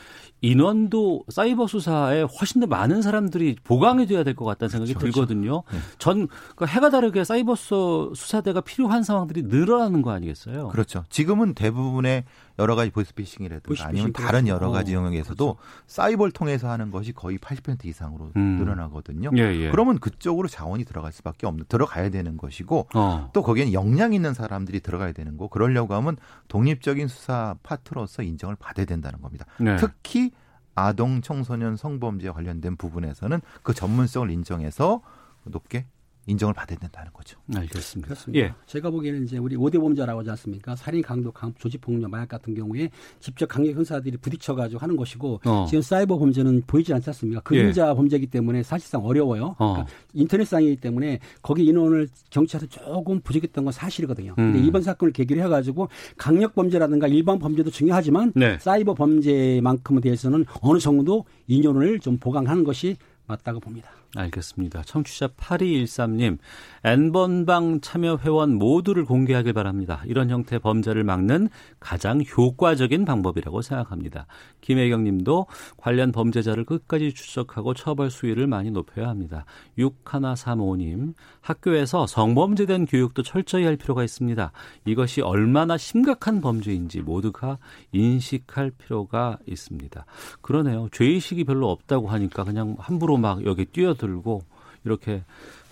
인원도 사이버 수사에 훨씬 더 많은 사람들이 보강이 돼야 될 것 같다는 생각이 그렇죠. 들거든요. 네. 전그 해가 다르게 사이버 수- 수사대가 필요한 상황들이 늘어나는 거 아니겠어요? 그렇죠. 지금은 대부분의 여러 가지 보이스피싱이라든가 보이스피싱 아니면 그렇죠. 다른 여러 가지 어, 영역에서도 사이버를 통해서 하는 것이 거의 80% 이상으로 음. 늘어나거든요. 예, 예. 그러면 그쪽으로 자원이 들어갈 수밖에 없는 들어가야 되는 것이고 어. 또 거기에는 역량 있는 사람들이 들어가야 되는 거. 그러려고 하면 독립적인 수사 파트로서 인정을 받아야 된다는 겁니다. 네. 특히 아동 청소년 성범죄 관련된 부분에서는 그 전문성을 인정해서 높게 인정을 받아야 된다는 거죠. 알겠습니다. 그렇습니다. 예. 제가 보기에는 이제 우리 5대 범죄라고 하지 않습니까? 살인, 강도, 강, 조직폭력, 마약 같은 경우에 직접 강력 형사들이 부딪혀가지고 하는 것이고 어. 지금 사이버 범죄는 보이지 않지 않습니까? 그림자 범죄이기 때문에 사실상 어려워요. 어. 그러니까 인터넷상이기 때문에 거기 인원을 경찰에서 조금 부족했던 건 사실이거든요. 음. 근데 이번 사건을 계기로 해가지고 강력 범죄라든가 일반 범죄도 중요하지만 네. 사이버 범죄만큼에 대해서는 어느 정도 인원을 좀 보강하는 것이 맞다고 봅니다. 알겠습니다. 청취자 8213님, N번방 참여 회원 모두를 공개하길 바랍니다. 이런 형태의 범죄를 막는 가장 효과적인 방법이라고 생각합니다. 김혜경 님도 관련 범죄자를 끝까지 추적하고 처벌 수위를 많이 높여야 합니다. 6135님, 학교에서 성범죄에 대한 교육도 철저히 할 필요가 있습니다. 이것이 얼마나 심각한 범죄인지 모두가 인식할 필요가 있습니다. 그러네요. 죄의식이 별로 없다고 하니까 그냥 함부로 막 여기 뛰어 들고 이렇게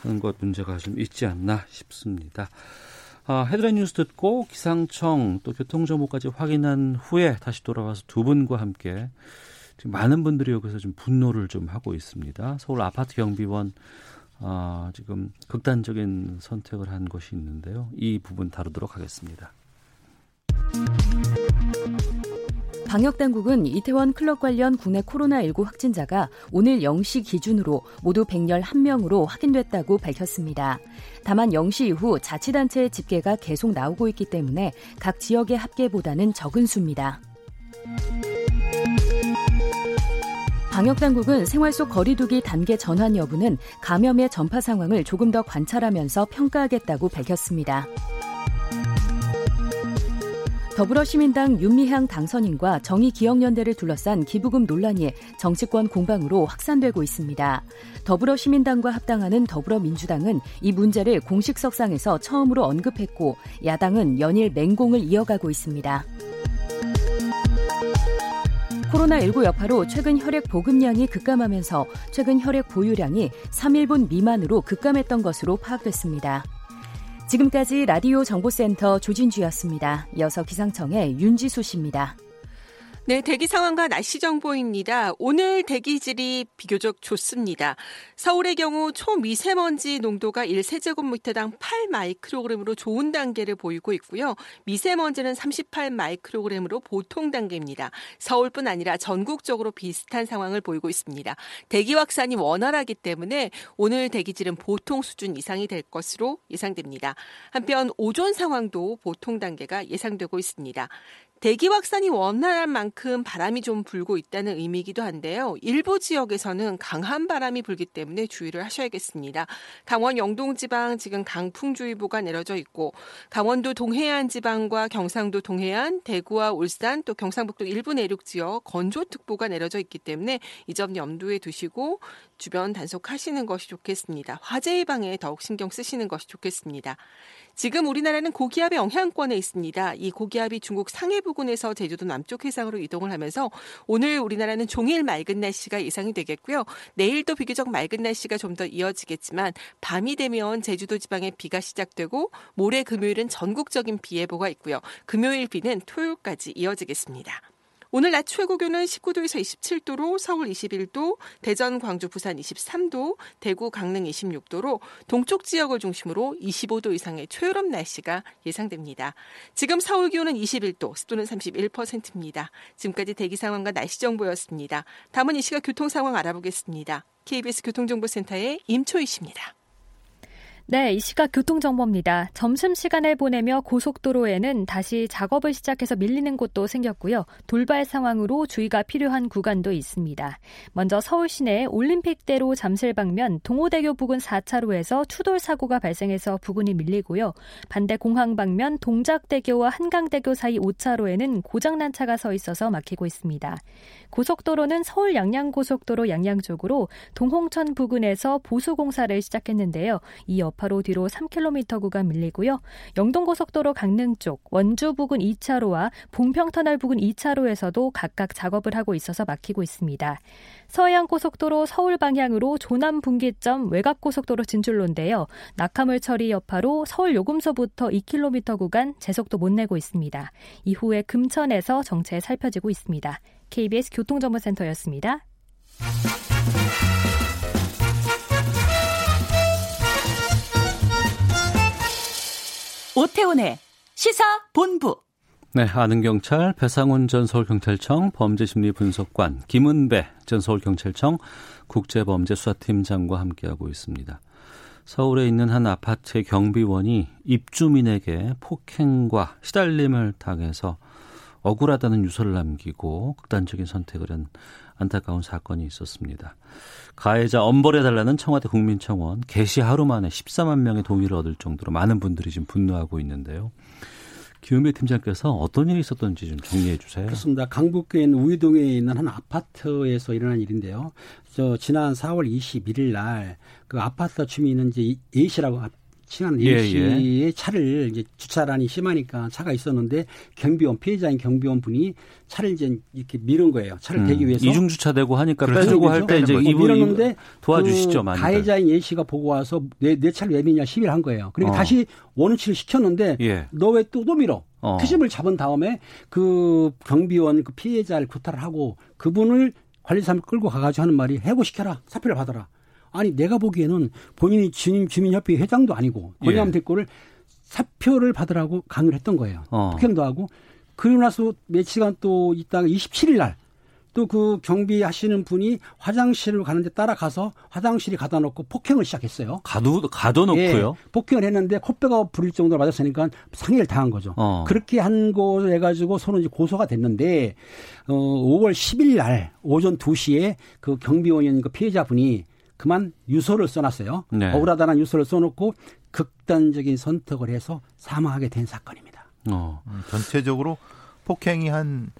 하는 것 문제가 좀 있지 않나 싶습니다. 아, 헤드라인 뉴스 듣고 기상청 또 교통정보까지 확인한 후에 다시 돌아와서 두 분과 함께 지금 많은 분들이 여기서 좀 분노를 좀 하고 있습니다. 서울 아파트 경비원 아, 지금 극단적인 선택을 한 것이 있는데요. 이 부분 다루도록 하겠습니다. 방역당국은 이태원 클럽 관련 국내 코로나19 확진자가 오늘 0시 기준으로 모두 111명으로 확인됐다고 밝혔습니다. 다만 0시 이후 자치단체의 집계가 계속 나오고 있기 때문에 각 지역의 합계보다는 적은 수입니다. 방역당국은 생활 속 거리두기 단계 전환 여부는 감염의 전파 상황을 조금 더 관찰하면서 평가하겠다고 밝혔습니다. 더불어시민당 윤미향 당선인과 정의기억연대를 둘러싼 기부금 논란이 정치권 공방으로 확산되고 있습니다. 더불어시민당과 합당하는 더불어민주당은 이 문제를 공식 석상에서 처음으로 언급했고 야당은 연일 맹공을 이어가고 있습니다. 코로나19 여파로 최근 혈액 보급량이 급감하면서 최근 혈액 보유량이 3일분 미만으로 급감했던 것으로 파악됐습니다. 지금까지 라디오 정보센터 조진주였습니다. 이어서 기상청의 윤지수 씨입니다. 네, 대기 상황과 날씨 정보입니다. 오늘 대기질이 비교적 좋습니다. 서울의 경우 초미세먼지 농도가 1세제곱미터당 8 마이크로그램으로 좋은 단계를 보이고 있고요. 미세먼지는 38 마이크로그램으로 보통 단계입니다. 서울뿐 아니라 전국적으로 비슷한 상황을 보이고 있습니다. 대기 확산이 원활하기 때문에 오늘 대기질은 보통 수준 이상이 될 것으로 예상됩니다. 한편 오존 상황도 보통 단계가 예상되고 있습니다. 대기 확산이 원활한 만큼 바람이 좀 불고 있다는 의미이기도 한데요. 일부 지역에서는 강한 바람이 불기 때문에 주의를 하셔야겠습니다. 강원 영동 지방 지금 강풍주의보가 내려져 있고 강원도 동해안 지방과 경상도 동해안, 대구와 울산 또 경상북도 일부 내륙 지역 건조특보가 내려져 있기 때문에 이 점 염두에 두시고 주변 단속하시는 것이 좋겠습니다. 화재 예방에 더욱 신경 쓰시는 것이 좋겠습니다. 지금 우리나라는 고기압의 영향권에 있습니다. 이 고기압이 중국 상해 부근에서 제주도 남쪽 해상으로 이동을 하면서 오늘 우리나라는 종일 맑은 날씨가 예상이 되겠고요. 내일도 비교적 맑은 날씨가 좀 더 이어지겠지만 밤이 되면 제주도 지방에 비가 시작되고 모레 금요일은 전국적인 비 예보가 있고요. 금요일 비는 토요일까지 이어지겠습니다. 오늘 낮 최고 기온은 19도에서 27도로 서울 21도, 대전, 광주, 부산 23도, 대구, 강릉 26도로 동쪽 지역을 중심으로 25도 이상의 초여름 날씨가 예상됩니다. 지금 서울 기온은 21도, 습도는 31%입니다. 지금까지 대기 상황과 날씨 정보였습니다. 다음은 이 시각 교통 상황 알아보겠습니다. KBS 교통정보센터의 임초희 씨입니다. 네, 이 시각 교통정보입니다. 점심시간을 보내며 고속도로에는 다시 작업을 시작해서 밀리는 곳도 생겼고요. 돌발 상황으로 주의가 필요한 구간도 있습니다. 먼저 서울 시내 올림픽대로 잠실 방면 동호대교 부근 4차로에서 추돌 사고가 발생해서 부근이 밀리고요. 반대 공항 방면 동작대교와 한강대교 사이 5차로에는 고장난 차가 서 있어서 막히고 있습니다. 고속도로는 서울 양양고속도로 양양 쪽으로 동홍천 부근에서 보수공사를 시작했는데요. 이 여파로 뒤로 3km 구간 밀리고요. 영동고속도로 강릉 쪽 원주 부근 2차로와 봉평터널 부근 2차로에서도 각각 작업을 하고 있어서 막히고 있습니다. 서해안고속도로 서울 방향으로 조남 분기점 외곽고속도로 진출로인데요. 낙하물 처리 여파로 서울 요금소부터 2km 구간 제속도 못 내고 있습니다. 이후에 금천에서 정체 살펴지고 있습니다. KBS 교통정보센터였습니다. 오태훈의 시사 본부. 네, 아는 경찰 배상훈 전 서울경찰청 범죄심리분석관 김은배 전 서울경찰청 국제범죄수사팀장과 함께하고 있습니다. 서울에 있는 한 아파트의 경비원이 입주민에게 폭행과 시달림을 당해서 억울하다는 유서를 남기고 극단적인 선택을 한 안타까운 사건이 있었습니다. 가해자 엄벌해달라는 청와대 국민청원 개시 하루 만에 14만 명의 동의를 얻을 정도로 많은 분들이 지금 분노하고 있는데요. 김은배 팀장께서 어떤 일이 있었던지 좀 정리해 주세요. 그렇습니다. 강북구에 있는 우이동에 있는 한 아파트에서 일어난 일인데요. 저 지난 4월 21일 날 그 아파트 주민은 이제 A 씨라고 친한 A 씨의 예, 차를 이제 주차란이 심하니까 차가 있었는데 경비원 피해자인 경비원 분이 차를 이제 이렇게 밀은 거예요. 차를 음, 대기 위해서 이중 주차되고 하니까 그렇죠. 빼주고 할 때 이제 이분 밀었는데 도와주시죠. 그 가해자인 A 씨가 보고 와서 내, 내 차를 왜 미냐 시비를 한 거예요. 그러니까 어. 다시 원우치를 시켰는데 예. 너왜 또 또 밀어? 어. 투심을 잡은 다음에 그 경비원 그 피해자를 구타를 하고 그분을 관리사를 끌고 가가지고 하는 말이 해고시켜라 사표를 받아라. 아니 내가 보기에는 본인이 주민 주민협회 회장도 아니고 권유함 예. 대꾸를 사표를 받으라고 강요를 했던 거예요. 어. 폭행도 하고 그러고 나서 며칠간 또 있다가 27일 날 또 그 경비하시는 분이 화장실을 가는데 따라가서 화장실에 가다 놓고 폭행을 시작했어요. 가도 가둬놓고요. 예, 폭행을 했는데 코뼈가 부릴 정도로 맞았으니까 상해를 당한 거죠. 어. 그렇게 한거 해가지고 손은 이제 고소가 됐는데 어 5월 10일 날 오전 2시에 그 경비원인 그 피해자분이 그만 유서를 써놨어요. 네. 억울하다는 유서를 써놓고 극단적인 선택을 해서 사망하게 된 사건입니다. 어. 음, 전체적으로 폭행이 한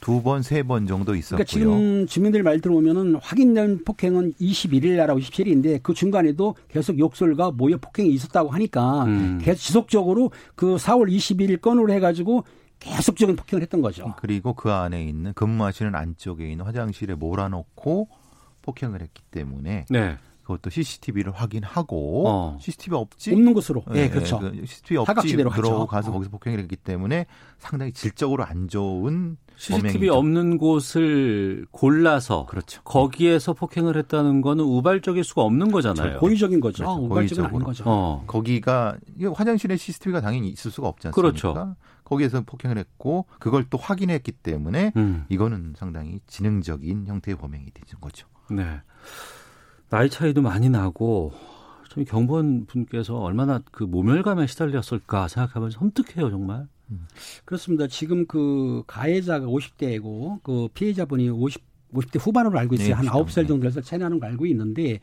두 번, 세 번 정도 있었고요. 그러니까 지금 주민들 말 들어보면은 확인된 폭행은 21일 날하고 27일인데 그 중간에도 계속 욕설과 모여 폭행이 있었다고 하니까 음. 계속 지속적으로 그 4월 21일 건으로 해가지고 계속적인 폭행을 했던 거죠. 그리고 그 안에 있는 근무하시는 안쪽에 있는 화장실에 몰아놓고 폭행을 했기 때문에 네. 그것도 CCTV를 확인하고 어. CCTV 없지 없는 곳으로 예 네, 그렇죠 그 CCTV 없지 들어가서 어. 거기서 폭행을 했기 때문에 상당히 질적으로 안 좋은 CCTV 범행이죠. 없는 곳을 골라서 그렇죠. 거기에서 폭행을 했다는 거는 우발적일 수가 없는 거잖아요. 고의적인 거죠. 그렇죠. 우발적인 아닌 거죠. 어. 거기가 화장실에 CCTV가 당연히 있을 수가 없지 않습니까? 그렇죠. 거기에서 폭행을 했고 그걸 또 확인했기 때문에 음. 이거는 상당히 지능적인 형태의 범행이 되는 거죠. 네. 나이 차이도 많이 나고 좀 경보원 분께서 얼마나 그 모멸감에 시달렸을까 생각하면서 섬뜩해요 정말. 음. 그렇습니다. 지금 그 가해자가 50대고 그 피해자분이 50 50대 후반으로 알고 있어요. 네, 한 9살 정도 에서 차이나는 걸 알고 있는데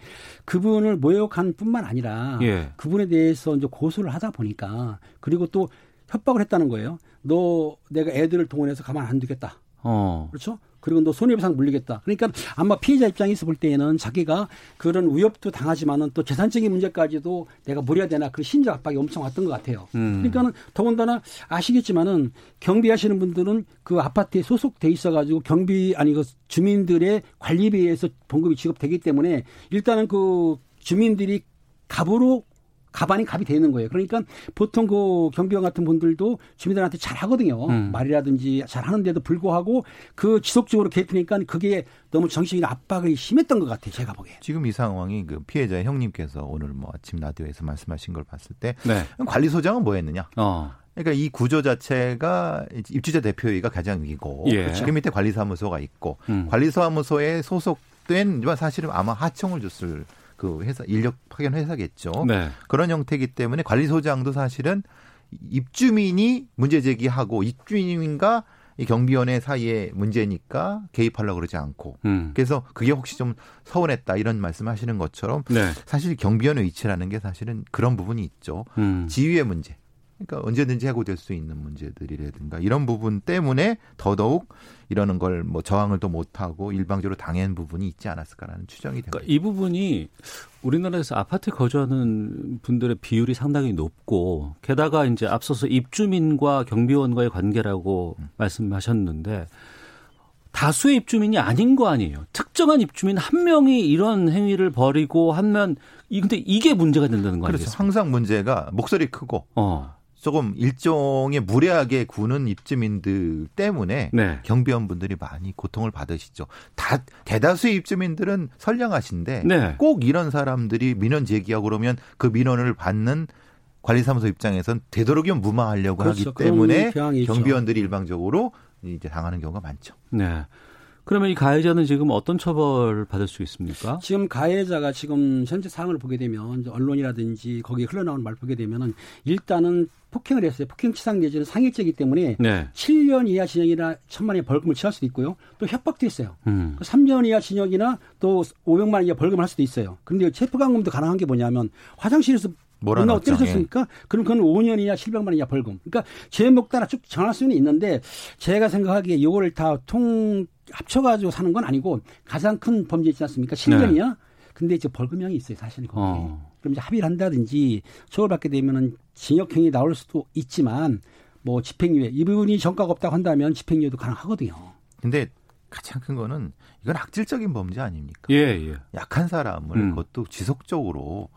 그분을 모욕한 뿐만 아니라 예. 그분에 대해서 이제 고소를 하다 보니까 그리고 또 협박을 했다는 거예요. 너 내가 애들을 동원해서 가만 안 두겠다. 어. 그렇죠? 그리고 너 손해배상 물리겠다. 그러니까 아마 피해자 입장에서 볼 때에는 자기가 그런 위협도 당하지만은 또 재산적인 문제까지도 내가 물어야 되나 그 심적 압박이 엄청 왔던 것 같아요. 음. 그러니까는 더군다나 아시겠지만은 경비하시는 분들은 그 아파트에 소속돼 있어가지고 경비 아니 그 주민들의 관리비에서 봉급이 지급되기 때문에 일단은 그 주민들이 갑으로 가반이 갑이 되는 거예요. 그러니까 보통 그 경비원 같은 분들도 주민들한테 잘 하거든요. 음. 말이라든지 잘 하는데도 불구하고 그 지속적으로 개입하니까 그게 너무 정신적인 압박이 심했던 것 같아요. 제가 보기에. 지금 이 상황이 그 피해자의 형님께서 오늘 뭐 아침 라디오에서 말씀하신 걸 봤을 때 네. 관리소장은 뭐 했느냐? 어. 그러니까 이 구조 자체가 입주자 대표회의가 가장 위고 예. 그 밑에 관리사무소가 있고 음. 관리사무소에 소속된 사실은 아마 하청을 줬을 그 회사 인력 파견 회사겠죠. 네. 그런 형태이기 때문에 관리소장도 사실은 입주민이 문제 제기하고 입주민과 이 경비원의 사이에 문제니까 개입하려고 그러지 않고 음. 그래서 그게 혹시 좀 서운했다 이런 말씀하시는 것처럼 네. 사실 경비원의 위치라는 게 사실은 그런 부분이 있죠. 음. 지위의 문제. 그러니까 언제든지 해고될 수 있는 문제들이라든가 이런 부분 때문에 더더욱 이러는 걸 뭐 저항을 또 못하고 일방적으로 당한 부분이 있지 않았을까라는 추정이 됩니다. 그러니까 이 부분이 우리나라에서 아파트 거주하는 분들의 비율이 상당히 높고 게다가 이제 앞서서 입주민과 경비원과의 관계라고 음. 말씀하셨는데 다수의 입주민이 아닌 거 아니에요. 특정한 입주민 한 명이 이런 행위를 벌이고 하면 이 근데 이게 문제가 된다는 거 그렇죠. 항상 문제가 목소리 크고 어. 조금 일종의 무례하게 구는 입주민들 때문에 네. 경비원분들이 많이 고통을 받으시죠. 다 대다수의 입주민들은 선량하신데 네. 꼭 이런 사람들이 민원 제기하고 그러면 그 민원을 받는 관리사무소 입장에선 되도록이면 무마하려고 그렇죠. 하기 때문에. 경비원들이 일방적으로 이제 당하는 경우가 많죠. 네. 그러면 이 가해자는 지금 어떤 처벌 받을 수 있습니까? 지금 가해자가 지금 현재 상황을 보게 되면 언론이라든지 거기에 흘러나오는 말 보게 되면은 일단은 폭행을 했어요. 폭행 치상 내지는 상해죄이기 때문에 네. 7년 이하 징역이나 천만 원의 벌금을 취할 수도 있고요. 또 협박도 있어요. 음. 3년 이하 징역이나 또 500만 원 이하 벌금을 할 수도 있어요. 그런데 체포 감금도 가능한 게 뭐냐면 화장실에서 몰아넣었죠. 누나가 때려줬으니까 그럼 그건 5년 이하 700만 원 이하 벌금. 그러니까 제목 따라 쭉 정할 수는 있는데 제가 생각하기에 이거를 다 통 합쳐가지고 사는 건 아니고 가장 큰 범죄 있지 않습니까? 7년이야. 근데 이제 벌금형이 있어요, 사실은 거기. 어. 그럼 이제 합의를 한다든지 처벌받게 되면은 징역형이 나올 수도 있지만 뭐 집행유예 이 부분이 전과가 없다고 한다면 집행유예도 가능하거든요. 근데 가장 큰 거는 이건 악질적인 범죄 아닙니까? 예, 예. 약한 사람을 음. 그것도 지속적으로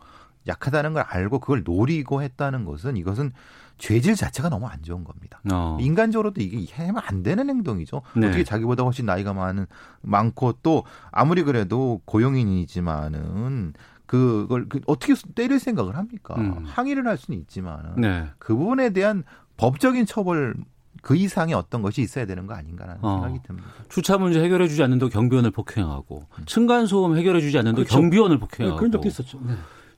약하다는 걸 알고 그걸 노리고 했다는 것은 이것은 죄질 자체가 너무 안 좋은 겁니다. 어. 인간적으로도 이게 하면 안 되는 행동이죠. 네. 어떻게 자기보다 훨씬 나이가 많은 많고 또 아무리 그래도 고용인이지만은 그걸 그 어떻게 때릴 생각을 합니까? 음. 항의를 할 수는 있지만은 네. 그 부분에 대한 법적인 처벌 그 이상의 어떤 것이 있어야 되는 거 아닌가라는 어. 생각이 듭니다. 주차 문제 해결해 주지 않는다고 경비원을 폭행하고 층간 소음 해결해 주지 않는다고 그렇죠. 경비원을 네, 폭행하고 그런 적도 있었죠. 네.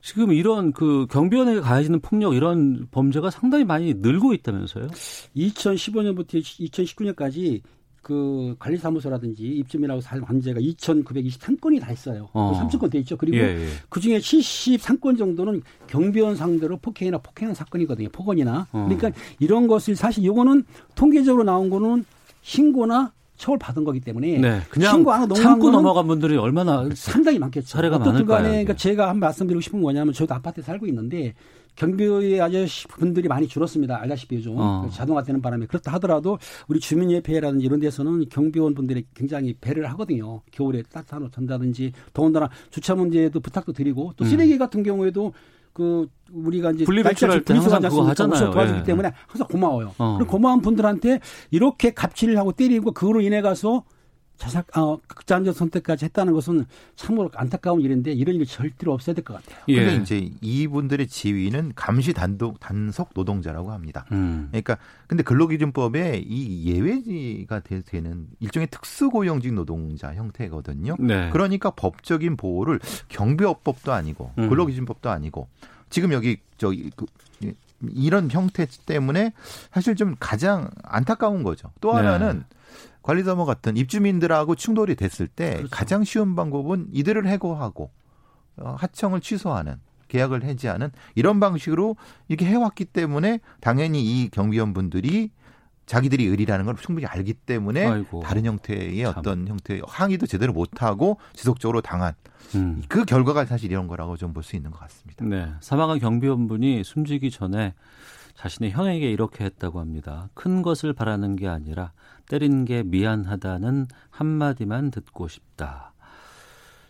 지금 이런 그 경비원에게 가해지는 폭력 이런 범죄가 상당히 많이 늘고 있다면서요? 2015년부터 2019년까지 그 관리사무소라든지 입주민하고 살 관제가 2,923건이 다 있어요. 어. 30건 돼 있죠. 그리고 예, 예. 그 중에 73건 정도는 경비원 상대로 폭행이나 폭행한 사건이거든요. 폭언이나. 어. 그러니까 이런 것을 사실 요거는 통계적으로 나온 거는 신고나 처벌 받은 거기 때문에 네, 그냥 신고 안 하고 넘어간 참고 넘어간 분들이 얼마나 상당히 많겠죠. 사례가 많을까요, 간에? 그러니까 제가 한 말씀드리고 싶은 건 뭐냐면 저도 아파트에 살고 있는데 경비의 아저씨 분들이 많이 줄었습니다. 알다시피 요즘 어. 자동화 되는 바람에 그렇다 하더라도 우리 주민협회라든지 이런 데서는 경비원 분들이 굉장히 배려를 하거든요. 겨울에 따뜻한 옷 전다든지 더군다나 주차 문제에도 부탁도 드리고 또 쓰레기 같은 경우에도 그 우리가 이제 음. 분리배출할 때 항상 그거 하잖아요. 도와주기 예. 때문에 항상 고마워요. 어. 그리고 고마운 분들한테 이렇게 갑질을 하고 때리고 그거로 인해 가서 자살, 어, 극단적 선택까지 했다는 것은 참으로 안타까운 일인데 이런 일이 절대로 없어야 될 것 같아요. 예. 근데 이제 이분들의 지위는 감시 단독 단속 노동자라고 합니다. 음. 그러니까 근데 근로기준법에 이 예외가 되- 되는 일종의 특수고용직 노동자 형태거든요. 네. 그러니까 법적인 보호를 경비업법도 아니고 음. 근로기준법도 아니고 지금 여기 저기 그 이런 형태 때문에 사실 좀 가장 안타까운 거죠. 또 네. 하나는 관리사무 같은 입주민들하고 충돌이 됐을 때 그렇죠. 가장 쉬운 방법은 이들을 해고하고 어, 하청을 취소하는 계약을 해지하는 이런 방식으로 이렇게 해왔기 때문에 당연히 이 경비원 분들이 자기들이 의리라는 걸 충분히 알기 때문에 아이고. 다른 형태의 참. 어떤 형태의 항의도 제대로 못하고 지속적으로 당한 음. 그 결과가 사실 이런 거라고 좀 볼 수 있는 것 같습니다. 네. 사망한 경비원분이 숨지기 전에 자신의 형에게 이렇게 했다고 합니다. 큰 것을 바라는 게 아니라 때린 게 미안하다는 한마디만 듣고 싶다.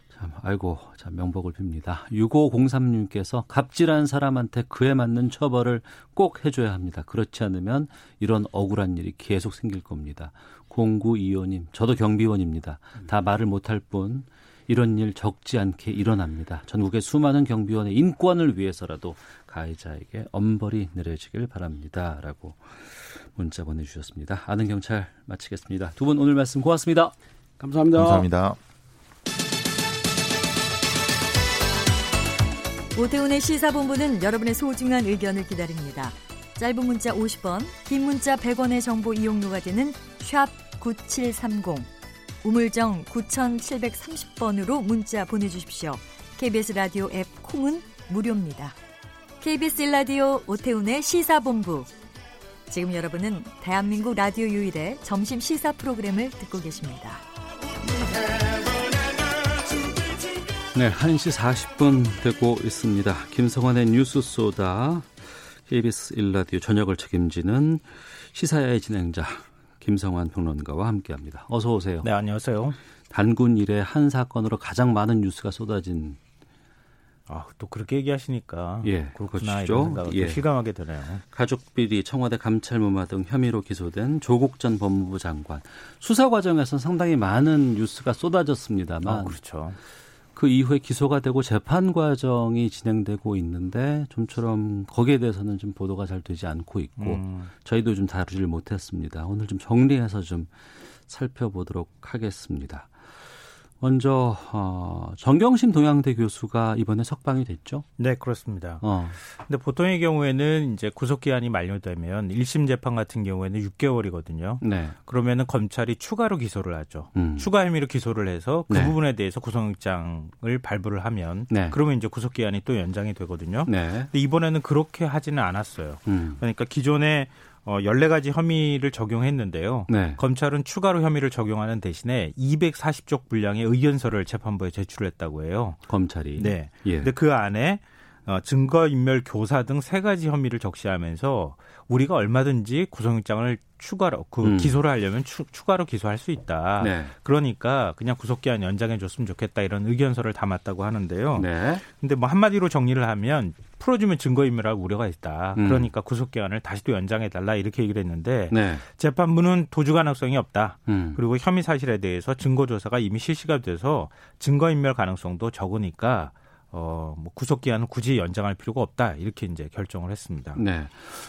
참, 아이고, 참, 명복을 빕니다. 6503님께서 갑질한 사람한테 그에 맞는 처벌을 꼭 해줘야 합니다. 그렇지 않으면 이런 억울한 일이 계속 생길 겁니다. 0925님, 저도 경비원입니다. 다 말을 못할 뿐 이런 일 적지 않게 일어납니다. 전국의 수많은 경비원의 인권을 위해서라도 가해자에게 엄벌이 내려지길 바랍니다. 라고 문자 보내주셨습니다. 아는 경찰 마치겠습니다. 두 분 오늘 말씀 고맙습니다. 감사합니다. 감사합니다. 오태훈의 시사본부는 여러분의 소중한 의견을 기다립니다. 짧은 문자 50원, 긴 문자 100원의 정보 이용료가 되는 샵 9730, 우물정 9730번으로 문자 보내주십시오. KBS 라디오 앱 콩은 무료입니다. KBS 라디오 오태훈의 시사본부. 지금 여러분은 대한민국 라디오 유일의 점심 시사 프로그램을 듣고 계십니다. 네, 1시 40분 되고 있습니다. 김성환의 뉴스 소다 KBS 일라디오 저녁을 책임지는 시사야의 진행자 김성환 평론가와 함께합니다. 어서 오세요. 네, 안녕하세요. 단군 일의 한 사건으로 가장 많은 뉴스가 쏟아진 아, 또 그렇게 얘기하시니까 예, 그렇구나 그렇죠. 이런 예. 실감하게 되네요. 가족 비리, 청와대 감찰 무마 등 혐의로 기소된 조국 전 법무부 장관 수사 과정에서 상당히 많은 뉴스가 쏟아졌습니다만 아, 그렇죠. 그 이후에 기소가 되고 재판 과정이 진행되고 있는데 좀처럼 거기에 대해서는 좀 보도가 잘 되지 않고 있고 음, 저희도 좀 다루질 못했습니다. 오늘 좀 정리해서 좀 살펴보도록 하겠습니다. 먼저 어, 정경심 동양대 교수가 이번에 석방이 됐죠. 네, 그렇습니다. 어, 근데 보통의 경우에는 이제 구속 기한이 만료되면 1심 재판 같은 경우에는 6개월이거든요. 네, 그러면은 검찰이 추가로 기소를 하죠. 음. 추가 혐의로 기소를 해서 그 네. 부분에 대해서 구속영장을 발부를 하면 네. 그러면 이제 구속 기한이 또 연장이 되거든요. 네, 근데 이번에는 그렇게 하지는 않았어요. 음, 그러니까 기존에 어 14가지 혐의를 적용했는데요. 네, 검찰은 추가로 혐의를 적용하는 대신에 240쪽 분량의 의견서를 재판부에 제출했다고 해요. 검찰이 네. 예, 근데 그 안에 어, 증거인멸 교사 등 세 가지 혐의를 적시하면서 우리가 얼마든지 구속영장을 추가로 그 음. 기소를 하려면 추, 추가로 기소할 수 있다. 네, 그러니까 그냥 구속기한 연장해 줬으면 좋겠다 이런 의견서를 담았다고 하는데요. 네, 근데 뭐 한마디로 정리를 하면 풀어주면 증거인멸할 우려가 있다. 음. 그러니까 구속기한을 다시 또 연장해 달라 이렇게 얘기를 했는데 네, 재판부는 도주 가능성이 없다. 음, 그리고 혐의 사실에 대해서 증거 조사가 이미 실시가 돼서 증거인멸 가능성도 적으니까 어, 뭐 구속 기한을 굳이 연장할 필요가 없다. 이렇게 이제 결정을 했습니다. 네.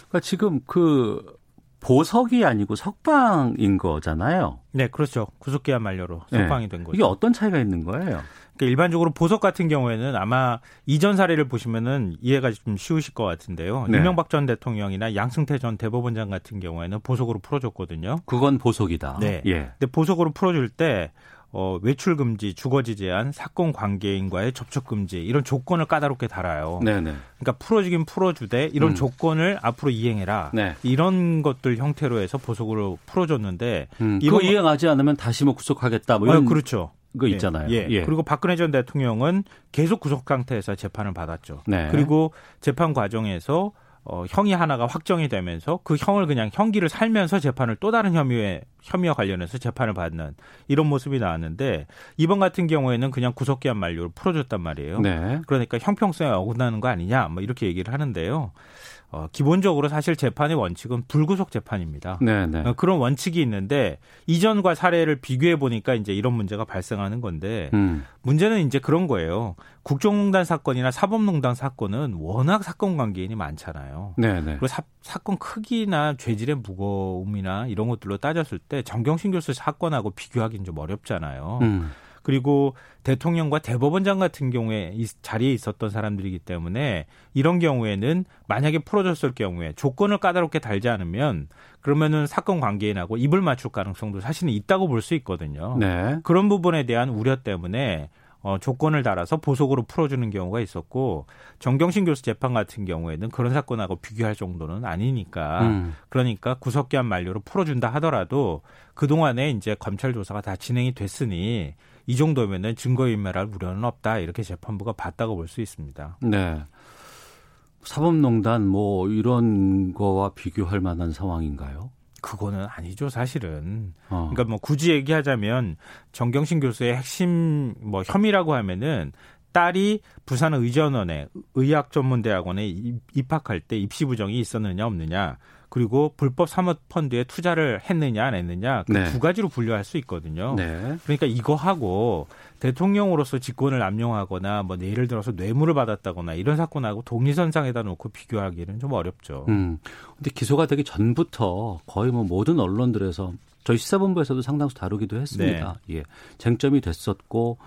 그러니까 지금 그 보석이 아니고 석방인 거잖아요. 네, 그렇죠. 구속 기한 만료로 네. 석방이 된 거죠. 이게 어떤 차이가 있는 거예요? 그러니까 일반적으로 보석 같은 경우에는 아마 이전 사례를 보시면은 이해가 좀 쉬우실 것 같은데요. 네. 이명박 전 대통령이나 양승태 전 대법원장 같은 경우에는 보석으로 풀어줬거든요. 그건 보석이다. 네. 예. 근데 보석으로 풀어줄 때 어, 외출 금지, 주거지 제한, 사건 관계인과의 접촉 금지 이런 조건을 까다롭게 달아요. 네, 네. 그러니까 풀어주긴 풀어주되 이런 음. 조건을 앞으로 이행해라. 네. 이런 것들 형태로 해서 보석으로 풀어줬는데 음, 이거 이거 이행하지 않으면 다시 뭐 구속하겠다 뭐 이런 아, 그렇죠. 거 예, 있잖아요. 예. 그리고 박근혜 전 대통령은 계속 구속 상태에서 재판을 받았죠. 네. 그리고 재판 과정에서 어, 형이 하나가 확정이 되면서 그 형을 그냥 형기를 살면서 재판을 또 다른 혐의에 혐의와 관련해서 재판을 받는 이런 모습이 나왔는데 이번 같은 경우에는 그냥 구속기한 만료로 풀어줬단 말이에요. 네. 그러니까 형평성에 어긋나는 거 아니냐, 뭐 이렇게 얘기를 하는데요. 어, 기본적으로 사실 재판의 원칙은 불구속 재판입니다. 네, 네. 어, 그런 원칙이 있는데 이전과 사례를 비교해 보니까 이제 이런 문제가 발생하는 건데 음. 문제는 이제 그런 거예요. 국정농단 사건이나 사법농단 사건은 워낙 사건 관계인이 많잖아요. 네, 네. 그리고 사, 사건 크기나 죄질의 무거움이나 이런 것들로 따졌을 때 정경심 교수 사건하고 비교하기는 좀 어렵잖아요. 음. 그리고 대통령과 대법원장 같은 경우에 이 자리에 있었던 사람들이기 때문에 이런 경우에는 만약에 풀어줬을 경우에 조건을 까다롭게 달지 않으면 그러면은 사건 관계인하고 입을 맞출 가능성도 사실은 있다고 볼 수 있거든요. 네. 그런 부분에 대한 우려 때문에 어, 조건을 달아서 보석으로 풀어주는 경우가 있었고 정경심 교수 재판 같은 경우에는 그런 사건하고 비교할 정도는 아니니까 음. 그러니까 구속기한 만료로 풀어준다 하더라도 그 동안에 이제 검찰 조사가 다 진행이 됐으니 이 정도면은 증거인멸할 우려는 없다 이렇게 재판부가 봤다고 볼 수 있습니다. 네. 사법농단 뭐 이런 거와 비교할 만한 상황인가요? 그거는 아니죠, 사실은. 어. 그러니까 뭐 굳이 얘기하자면 정경심 교수의 핵심 뭐 혐의라고 하면은 딸이 부산 의전원에 의학전문대학원에 입- 입학할 때 입시 부정이 있었느냐 없느냐 그리고 불법 사모펀드에 투자를 했느냐 안 했느냐 그 네. 두 가지로 분류할 수 있거든요. 네. 그러니까 이거 하고 대통령으로서 직권을 남용하거나 뭐 예를 들어서 뇌물을 받았다거나 이런 사건하고 동일선상에다 놓고 비교하기는 좀 어렵죠. 음. 근데 기소가 되기 전부터 거의 뭐 모든 언론들에서 저희 시사본부에서도 상당수 다루기도 했습니다. 예. 쟁점이 됐었고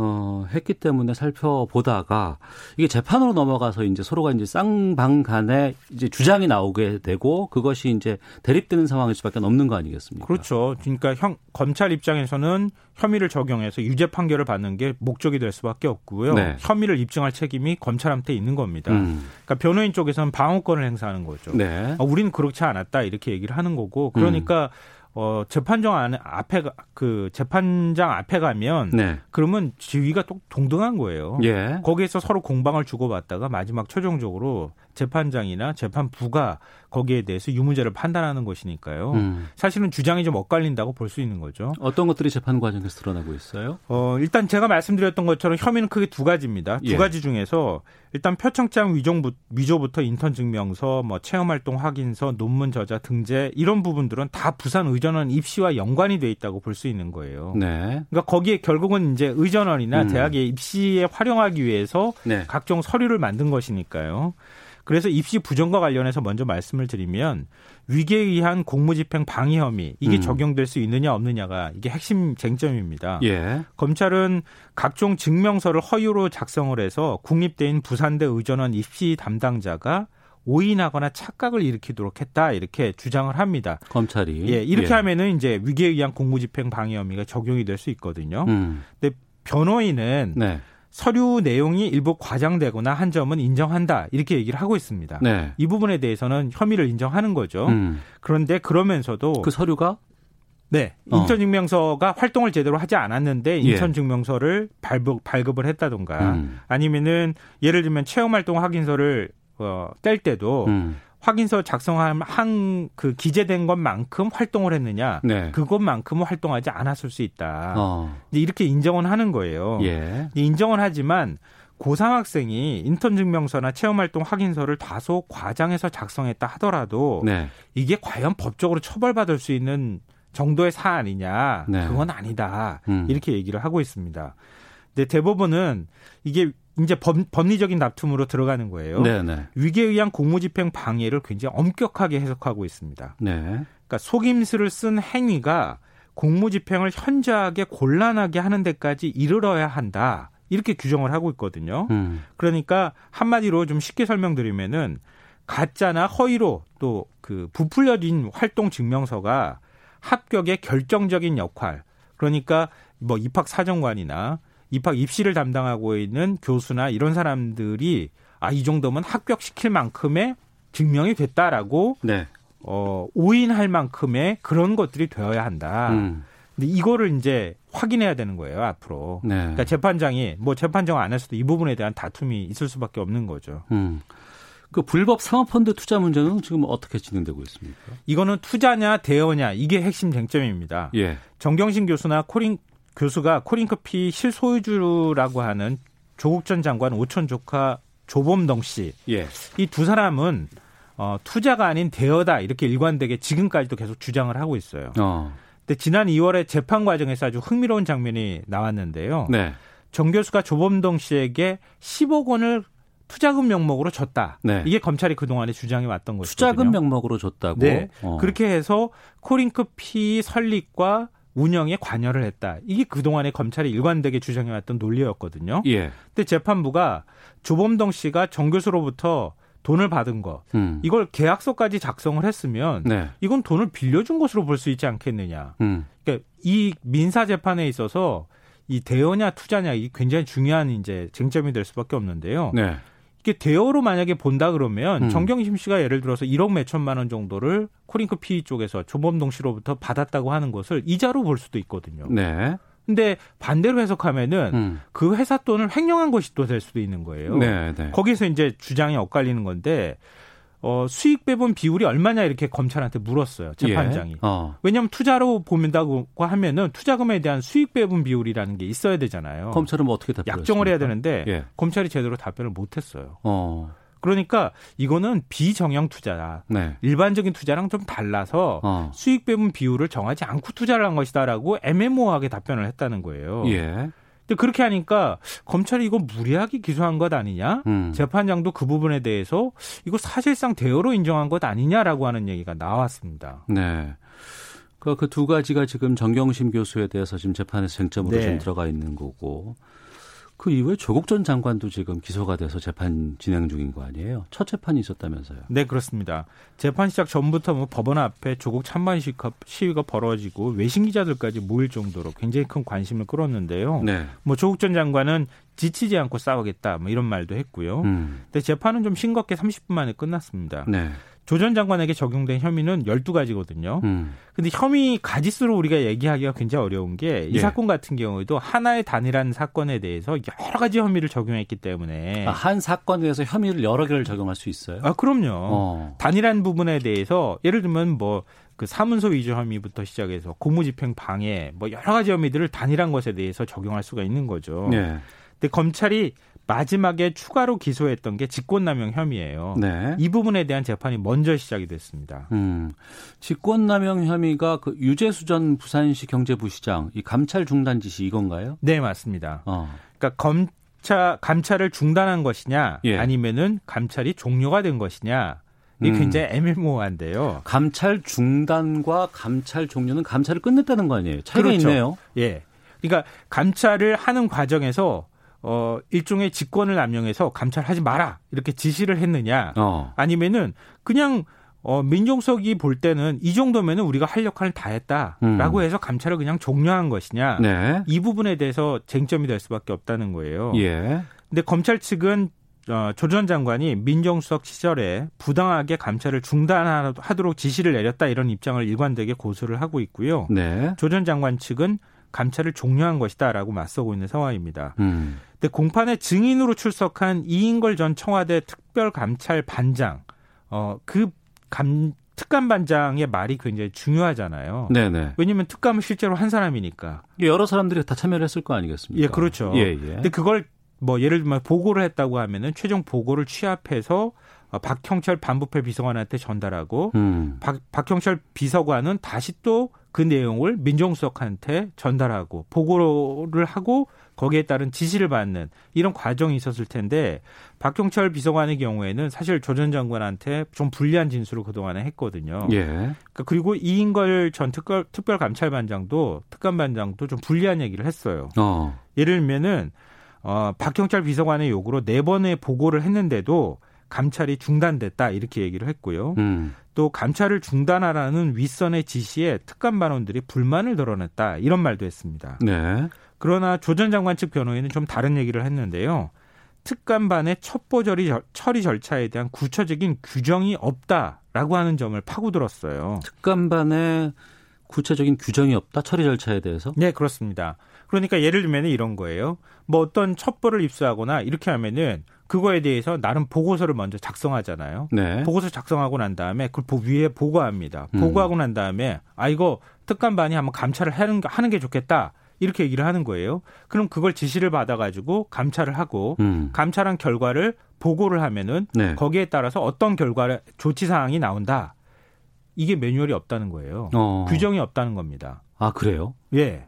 어, 했기 때문에 살펴보다가 이게 재판으로 넘어가서 이제 서로가 이제 쌍방 간에 이제 주장이 나오게 되고 그것이 이제 대립되는 상황일 수밖에 없는 거 아니겠습니까? 그렇죠. 그러니까 형, 검찰 입장에서는 혐의를 적용해서 유죄 판결을 받는 게 목적이 될 수밖에 없고요. 네. 혐의를 입증할 책임이 검찰한테 있는 겁니다. 음. 그러니까 변호인 쪽에서는 방어권을 행사하는 거죠. 네. 어, 우리는 그렇지 않았다 이렇게 얘기를 하는 거고 그러니까 음. 어, 재판정 안에 앞에 그 재판장 앞에 가면 네. 그러면 지위가 또 동등한 거예요. 예. 거기에서 서로 공방을 주고받다가 마지막 최종적으로 재판장이나 재판부가 거기에 대해서 유무죄를 판단하는 것이니까요. 음. 사실은 주장이 좀 엇갈린다고 볼 수 있는 거죠. 어떤 것들이 재판 과정에서 드러나고 있어요? 어, 일단 제가 말씀드렸던 것처럼 혐의는 크게 두 가지입니다. 두 예. 가지 중에서 일단 표창장 위정부, 위조부터 인턴 증명서, 뭐 체험 활동 확인서, 논문 저자 등재 이런 부분들은 다 부산 의전원 입시와 연관이 돼 있다고 볼 수 있는 거예요. 네. 그러니까 거기에 결국은 이제 의전원이나 음. 대학의 입시에 활용하기 위해서 네. 각종 서류를 만든 것이니까요. 그래서 입시 부정과 관련해서 먼저 말씀을 드리면 위계에 의한 공무집행 방해 혐의 이게 음. 적용될 수 있느냐 없느냐가 이게 핵심 쟁점입니다. 예. 검찰은 각종 증명서를 허위로 작성을 해서 국립대인 부산대 의전원 입시 담당자가 오인하거나 착각을 일으키도록 했다 이렇게 주장을 합니다. 검찰이 예 이렇게 예. 하면은 이제 위계에 의한 공무집행 방해 혐의가 적용이 될 수 있거든요. 음. 근데 변호인은 네. 서류 내용이 일부 과장되거나 한 점은 인정한다 이렇게 얘기를 하고 있습니다. 네. 이 부분에 대해서는 혐의를 인정하는 거죠. 음. 그런데 그러면서도 그 서류가 네. 어. 인천증명서가 활동을 제대로 하지 않았는데 예. 인천증명서를 발급, 발급을 했다던가 음. 아니면은 예를 들면 체험활동 확인서를 어, 뗄 때도 음. 확인서 작성한 한그 기재된 것만큼 활동을 했느냐 네. 그것만큼은 활동하지 않았을 수 있다. 어. 이렇게 인정은 하는 거예요. 예. 인정은 하지만 고3 학생이 인턴 증명서나 체험 활동 확인서를 다소 과장해서 작성했다 하더라도 네. 이게 과연 법적으로 처벌받을 수 있는 정도의 사안이냐 네. 그건 아니다 음. 이렇게 얘기를 하고 있습니다. 근데 대법원은 이게 이제 법, 법리적인 다툼으로 들어가는 거예요. 네네. 네. 위계에 의한 공무집행 방해를 굉장히 엄격하게 해석하고 있습니다. 네. 그러니까 속임수를 쓴 행위가 공무집행을 현저하게 곤란하게 하는 데까지 이르러야 한다. 이렇게 규정을 하고 있거든요. 음. 그러니까 한마디로 좀 쉽게 설명드리면은 가짜나 허위로 또 그 부풀려진 활동 증명서가 합격의 결정적인 역할 그러니까 뭐 입학 사정관이나 입학 입시를 담당하고 있는 교수나 이런 사람들이 아 이 정도면 합격시킬 만큼의 증명이 됐다라고 네. 어 오인할 만큼의 그런 것들이 되어야 한다. 음. 근데 이거를 이제 확인해야 되는 거예요 앞으로. 네. 그러니까 재판장이 뭐 재판정 안에서도 이 부분에 대한 다툼이 있을 수밖에 없는 거죠. 음. 그 불법 사모펀드 투자 문제는 지금 어떻게 진행되고 있습니까? 이거는 투자냐 대여냐 이게 핵심 쟁점입니다. 예. 정경신 교수나 코린 교수가 코링커피 실소유주라고 하는 조국 전 장관 오촌 조카 조범동 씨. 예. 이두 사람은 어, 투자가 아닌 대여다 이렇게 일관되게 지금까지도 계속 주장을 하고 있어요. 어. 근데 지난 2월에 재판 과정에서 아주 흥미로운 장면이 나왔는데요. 네. 정 교수가 조범동 씨에게 10억 원을 투자금 명목으로 줬다. 네. 이게 검찰이 그동안에 주장해 왔던 거죠. 투자금 명목으로 줬다고? 네. 어. 그렇게 해서 코링크 피 설립과 운영에 관여를 했다. 이게 그동안에 검찰이 일관되게 주장해왔던 논리였거든요. 예. 근데 재판부가 조범동 씨가 정 교수로부터 돈을 받은 거 음. 이걸 계약서까지 작성을 했으면 네. 이건 돈을 빌려준 것으로 볼 수 있지 않겠느냐. 음. 그러니까 이 민사 재판에 있어서 이 대여냐 투자냐 이게 굉장히 중요한 이제 쟁점이 될 수밖에 없는데요. 네. 이게 대여로 만약에 본다 그러면 음. 정경심 씨가 예를 들어서 1억 몇천만 원 정도를 코링크 PE 쪽에서 조범동 씨로부터 받았다고 하는 것을 이자로 볼 수도 있거든요. 네. 근데 반대로 해석하면은 음. 그 회사 돈을 횡령한 것이 또 될 수도 있는 거예요. 네, 네. 거기서 이제 주장이 엇갈리는 건데 어, 수익 배분 비율이 얼마냐 이렇게 검찰한테 물었어요 재판장이. 예. 어. 왜냐하면 투자로 보면다고 하면은 투자금에 대한 수익 배분 비율이라는 게 있어야 되잖아요. 검찰은 뭐 어떻게 답변 약정을 해야 되는데 예. 검찰이 제대로 답변을 못했어요. 어. 그러니까 이거는 비정형 투자다. 네. 일반적인 투자랑 좀 달라서 어. 수익 배분 비율을 정하지 않고 투자를 한 것이다라고 애매모호하게 답변을 했다는 거예요. 예. 근데 그렇게 하니까 검찰이 이거 무리하게 기소한 것 아니냐? 음. 재판장도 그 부분에 대해서 이거 사실상 대여로 인정한 것 아니냐라고 하는 얘기가 나왔습니다. 네. 그두 가지가 지금 정경심 교수에 대해서 지금 재판에서 쟁점으로 네. 좀 들어가 있는 거고. 그 이후에 조국 전 장관도 지금 기소가 돼서 재판 진행 중인 거 아니에요? 첫 재판이 있었다면서요? 네, 그렇습니다. 재판 시작 전부터 뭐 법원 앞에 조국 찬반 시위가 벌어지고 외신 기자들까지 모일 정도로 굉장히 큰 관심을 끌었는데요. 네. 뭐 조국 전 장관은 지치지 않고 싸우겠다 뭐 이런 말도 했고요. 음. 근데 재판은 좀 싱겁게 30분 만에 끝났습니다. 네. 조 전 장관에게 적용된 혐의는 12가지거든요. 음. 근데 혐의 가지수로 우리가 얘기하기가 굉장히 어려운 게이 예. 사건 같은 경우에도 하나의 단일한 사건에 대해서 여러 가지 혐의를 적용했기 때문에 아, 한 사건에 대해서 혐의를 여러 개를 적용할 수 있어요? 아, 그럼요. 어. 단일한 부분에 대해서 예를 들면 뭐그 사문서 위조 혐의부터 시작해서 공무집행 방해 뭐 여러 가지 혐의들을 단일한 것에 대해서 적용할 수가 있는 거죠. 예. 근데 검찰이 마지막에 추가로 기소했던 게 직권남용 혐의예요. 네. 이 부분에 대한 재판이 먼저 시작이 됐습니다. 음, 직권남용 혐의가 그 유재수 전 부산시 경제부시장 이 감찰 중단 지시 이건가요? 네, 맞습니다. 어. 그러니까 검찰 감찰을 중단한 것이냐 예. 아니면은 감찰이 종료가 된 것이냐 이게 음. 굉장히 애매모호한데요. 감찰 중단과 감찰 종료는 감찰을 끝냈다는 거 아니에요? 차이가 그렇죠. 있네요. 예. 그러니까 감찰을 하는 과정에서 어, 일종의 직권을 남용해서 감찰하지 마라. 이렇게 지시를 했느냐. 어. 아니면은 그냥 어, 민정석이 볼 때는 이 정도면은 우리가 할 역할을 다 했다라고 음. 해서 감찰을 그냥 종료한 것이냐. 네. 이 부분에 대해서 쟁점이 될 수밖에 없다는 거예요. 예. 근데 검찰 측은 어, 조전 장관이 민정수석 시절에 부당하게 감찰을 중단하도록 지시를 내렸다 이런 입장을 일관되게 고수를 하고 있고요. 네. 조전 장관 측은 감찰을 종료한 것이다라고 맞서고 있는 상황입니다. 음. 근데 공판에 증인으로 출석한 이인걸 전 청와대 특별감찰 반장, 어, 그 감, 특감 반장의 말이 굉장히 중요하잖아요. 네네. 왜냐하면 특감을 실제로 한 사람이니까. 여러 사람들이 다 참여를 했을 거 아니겠습니까? 예, 그렇죠. 예, 예. 근데 그걸 뭐 예를 들면 보고를 했다고 하면은 최종 보고를 취합해서 어, 박형철 반부패 비서관한테 전달하고 음. 박, 박형철 비서관은 다시 또 그 내용을 민정수석한테 전달하고 보고를 하고 거기에 따른 지시를 받는 이런 과정이 있었을 텐데 박경철 비서관의 경우에는 사실 조 전 장관한테 좀 불리한 진술을 그동안에 했거든요. 예. 그러니까 그리고 이인걸 전 특별, 특별감찰반장도 특감반장도 좀 불리한 얘기를 했어요. 어. 예를 들면은 어, 박경철 비서관의 요구로 네 번의 보고를 했는데도 감찰이 중단됐다 이렇게 얘기를 했고요. 음. 또 감찰을 중단하라는 윗선의 지시에 특감 반원들이 불만을 드러냈다 이런 말도 했습니다. 네. 그러나 조 전 장관 측 변호인은 좀 다른 얘기를 했는데요. 특감반의 첩보 처리, 처리 절차에 대한 구체적인 규정이 없다라고 하는 점을 파고들었어요. 특감반의 구체적인 규정이 없다 처리 절차에 대해서? 네, 그렇습니다. 그러니까 예를 들면 이런 거예요. 뭐 어떤 첩보를 입수하거나 이렇게 하면은 그거에 대해서 나름 보고서를 먼저 작성하잖아요. 네. 보고서 작성하고 난 다음에 그걸 위에 보고합니다. 음. 보고하고 난 다음에 아 이거 특감반이 한번 감찰을 하는, 하는 게 좋겠다. 이렇게 얘기를 하는 거예요. 그럼 그걸 지시를 받아가지고 감찰을 하고 음. 감찰한 결과를 보고를 하면은 네. 거기에 따라서 어떤 결과 조치 사항이 나온다. 이게 매뉴얼이 없다는 거예요. 어. 규정이 없다는 겁니다. 아 그래요? 예.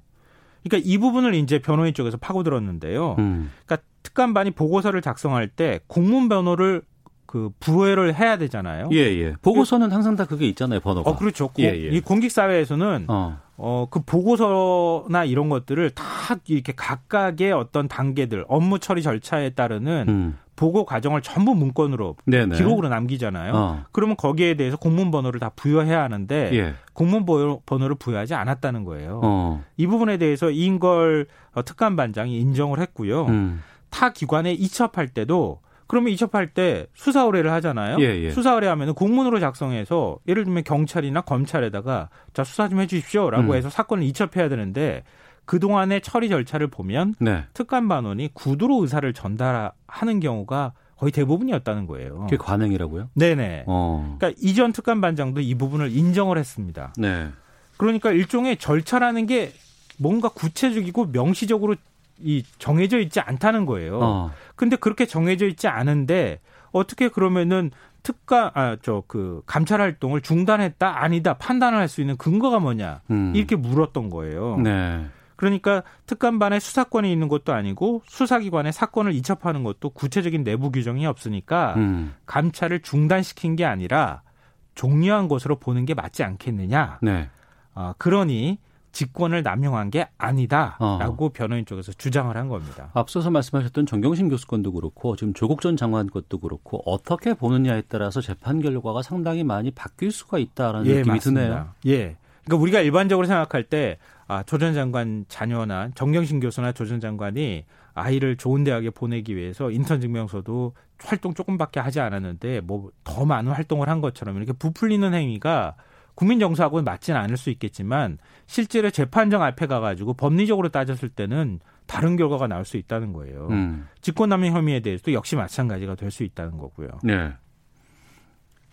그러니까 이 부분을 이제 변호인 쪽에서 파고들었는데요. 음. 그러니까 특감반이 보고서를 작성할 때 공문 번호를 그 부여를 해야 되잖아요. 예, 예. 보고서는 항상 다 그게 있잖아요, 번호가. 어, 그렇죠. 예, 예. 이 공직 사회에서는 어. 어, 그 보고서나 이런 것들을 다 이렇게 각각의 어떤 단계들, 업무 처리 절차에 따르는 음. 보고 과정을 전부 문건으로 네네. 기록으로 남기잖아요. 어. 그러면 거기에 대해서 공문 번호를 다 부여해야 하는데 예. 공문 번호를 부여하지 않았다는 거예요. 어. 이 부분에 대해서 이인걸 특감 반장이 인정을 했고요. 음. 타 기관에 이첩할 때도 그러면 이첩할 때 수사 의뢰를 하잖아요. 예, 예. 수사 의뢰하면 공문으로 작성해서 예를 들면 경찰이나 검찰에다가 자 수사 좀 해주십시오라고 음. 해서 사건을 이첩해야 되는데 그 동안의 처리 절차를 보면 네. 특감 반원이 구두로 의사를 전달하는 경우가 거의 대부분이었다는 거예요. 그게 관행이라고요? 네네. 어. 그러니까 이전 특감 반장도 이 부분을 인정을 했습니다. 네. 그러니까 일종의 절차라는 게 뭔가 구체적이고 명시적으로 이 정해져 있지 않다는 거예요. 어. 근데 그렇게 정해져 있지 않은데 어떻게 그러면은 특가 아 저 그 감찰 활동을 중단했다 아니다 판단을 할 수 있는 근거가 뭐냐 음. 이렇게 물었던 거예요. 네. 그러니까 특감반에 수사권이 있는 것도 아니고 수사기관에 사건을 이첩하는 것도 구체적인 내부 규정이 없으니까 음. 감찰을 중단시킨 게 아니라 종료한 것으로 보는 게 맞지 않겠느냐. 네. 아, 그러니 직권을 남용한 게 아니다라고 어. 변호인 쪽에서 주장을 한 겁니다. 앞서서 말씀하셨던 정경심 교수 건도 그렇고 지금 조국 전 장관 것도 그렇고 어떻게 보느냐에 따라서 재판 결과가 상당히 많이 바뀔 수가 있다라는 예, 느낌이 맞습니다. 드네요. 예. 그러니까 우리가 일반적으로 생각할 때 아, 조전 장관 자녀나 정경심 교수나 조 전 장관이 아이를 좋은 대학에 보내기 위해서 인턴 증명서도 활동 조금밖에 하지 않았는데 뭐 더 많은 활동을 한 것처럼 이렇게 부풀리는 행위가 국민 정서하고는 맞지는 않을 수 있겠지만 실제로 재판정 앞에 가가지고 법리적으로 따졌을 때는 다른 결과가 나올 수 있다는 거예요. 음. 직권남용 혐의에 대해서도 역시 마찬가지가 될 수 있다는 거고요. 네.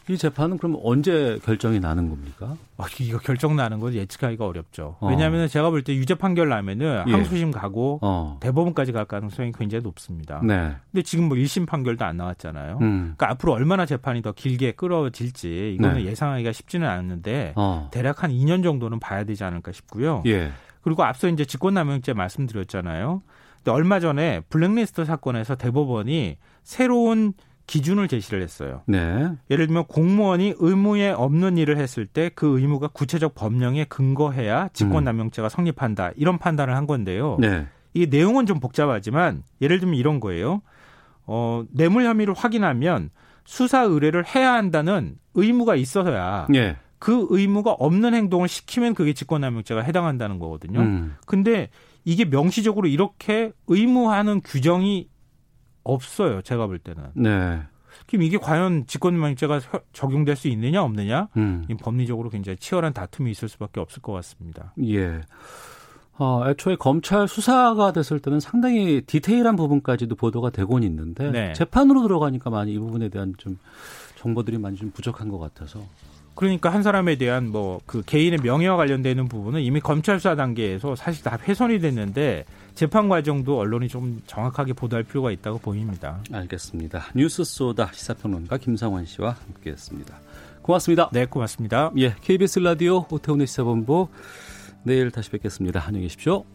이 재판은 그럼 언제 결정이 나는 겁니까? 아, 이거 결정 나는 건 예측하기가 어렵죠. 어. 왜냐하면 제가 볼 때 유죄 판결 나면은 예. 항소심 가고 어. 대법원까지 갈 가능성이 굉장히 높습니다. 네. 근데 지금 뭐 1심 판결도 안 나왔잖아요. 음. 그러니까 앞으로 얼마나 재판이 더 길게 끌어질지 이거는 네. 예상하기가 쉽지는 않는데 어. 대략 한 2년 정도는 봐야 되지 않을까 싶고요. 예. 그리고 앞서 이제 직권남용죄 말씀드렸잖아요. 근데 얼마 전에 블랙리스트 사건에서 대법원이 새로운 기준을 제시를 했어요. 네. 예를 들면 공무원이 의무에 없는 일을 했을 때 그 의무가 구체적 법령에 근거해야 직권남용죄가 성립한다. 이런 판단을 한 건데요. 네. 이 내용은 좀 복잡하지만 예를 들면 이런 거예요. 어, 뇌물 혐의를 확인하면 수사 의뢰를 해야 한다는 의무가 있어서야 네. 그 의무가 없는 행동을 시키면 그게 직권남용죄가 해당한다는 거거든요. 음. 근데 이게 명시적으로 이렇게 의무하는 규정이 없어요. 제가 볼 때는. 네. 그럼 이게 과연 직권남용죄가 적용될 수 있느냐 없느냐? 음. 법리적으로 굉장히 치열한 다툼이 있을 수밖에 없을 것 같습니다. 예. 어, 애초에 검찰 수사가 됐을 때는 상당히 디테일한 부분까지도 보도가 되곤 있는데 네. 재판으로 들어가니까 많이 이 부분에 대한 좀 정보들이 많이 좀 부족한 것 같아서 그러니까 한 사람에 대한 뭐 그 개인의 명예와 관련되는 부분은 이미 검찰 수사 단계에서 사실 다 훼손이 됐는데 재판 과정도 언론이 좀 정확하게 보도할 필요가 있다고 보입니다. 알겠습니다. 뉴스 소다 시사평론가 김상원 씨와 함께했습니다. 고맙습니다. 네, 고맙습니다. 예, KBS 라디오 오태훈의 시사본부 내일 다시 뵙겠습니다. 안녕히 계십시오.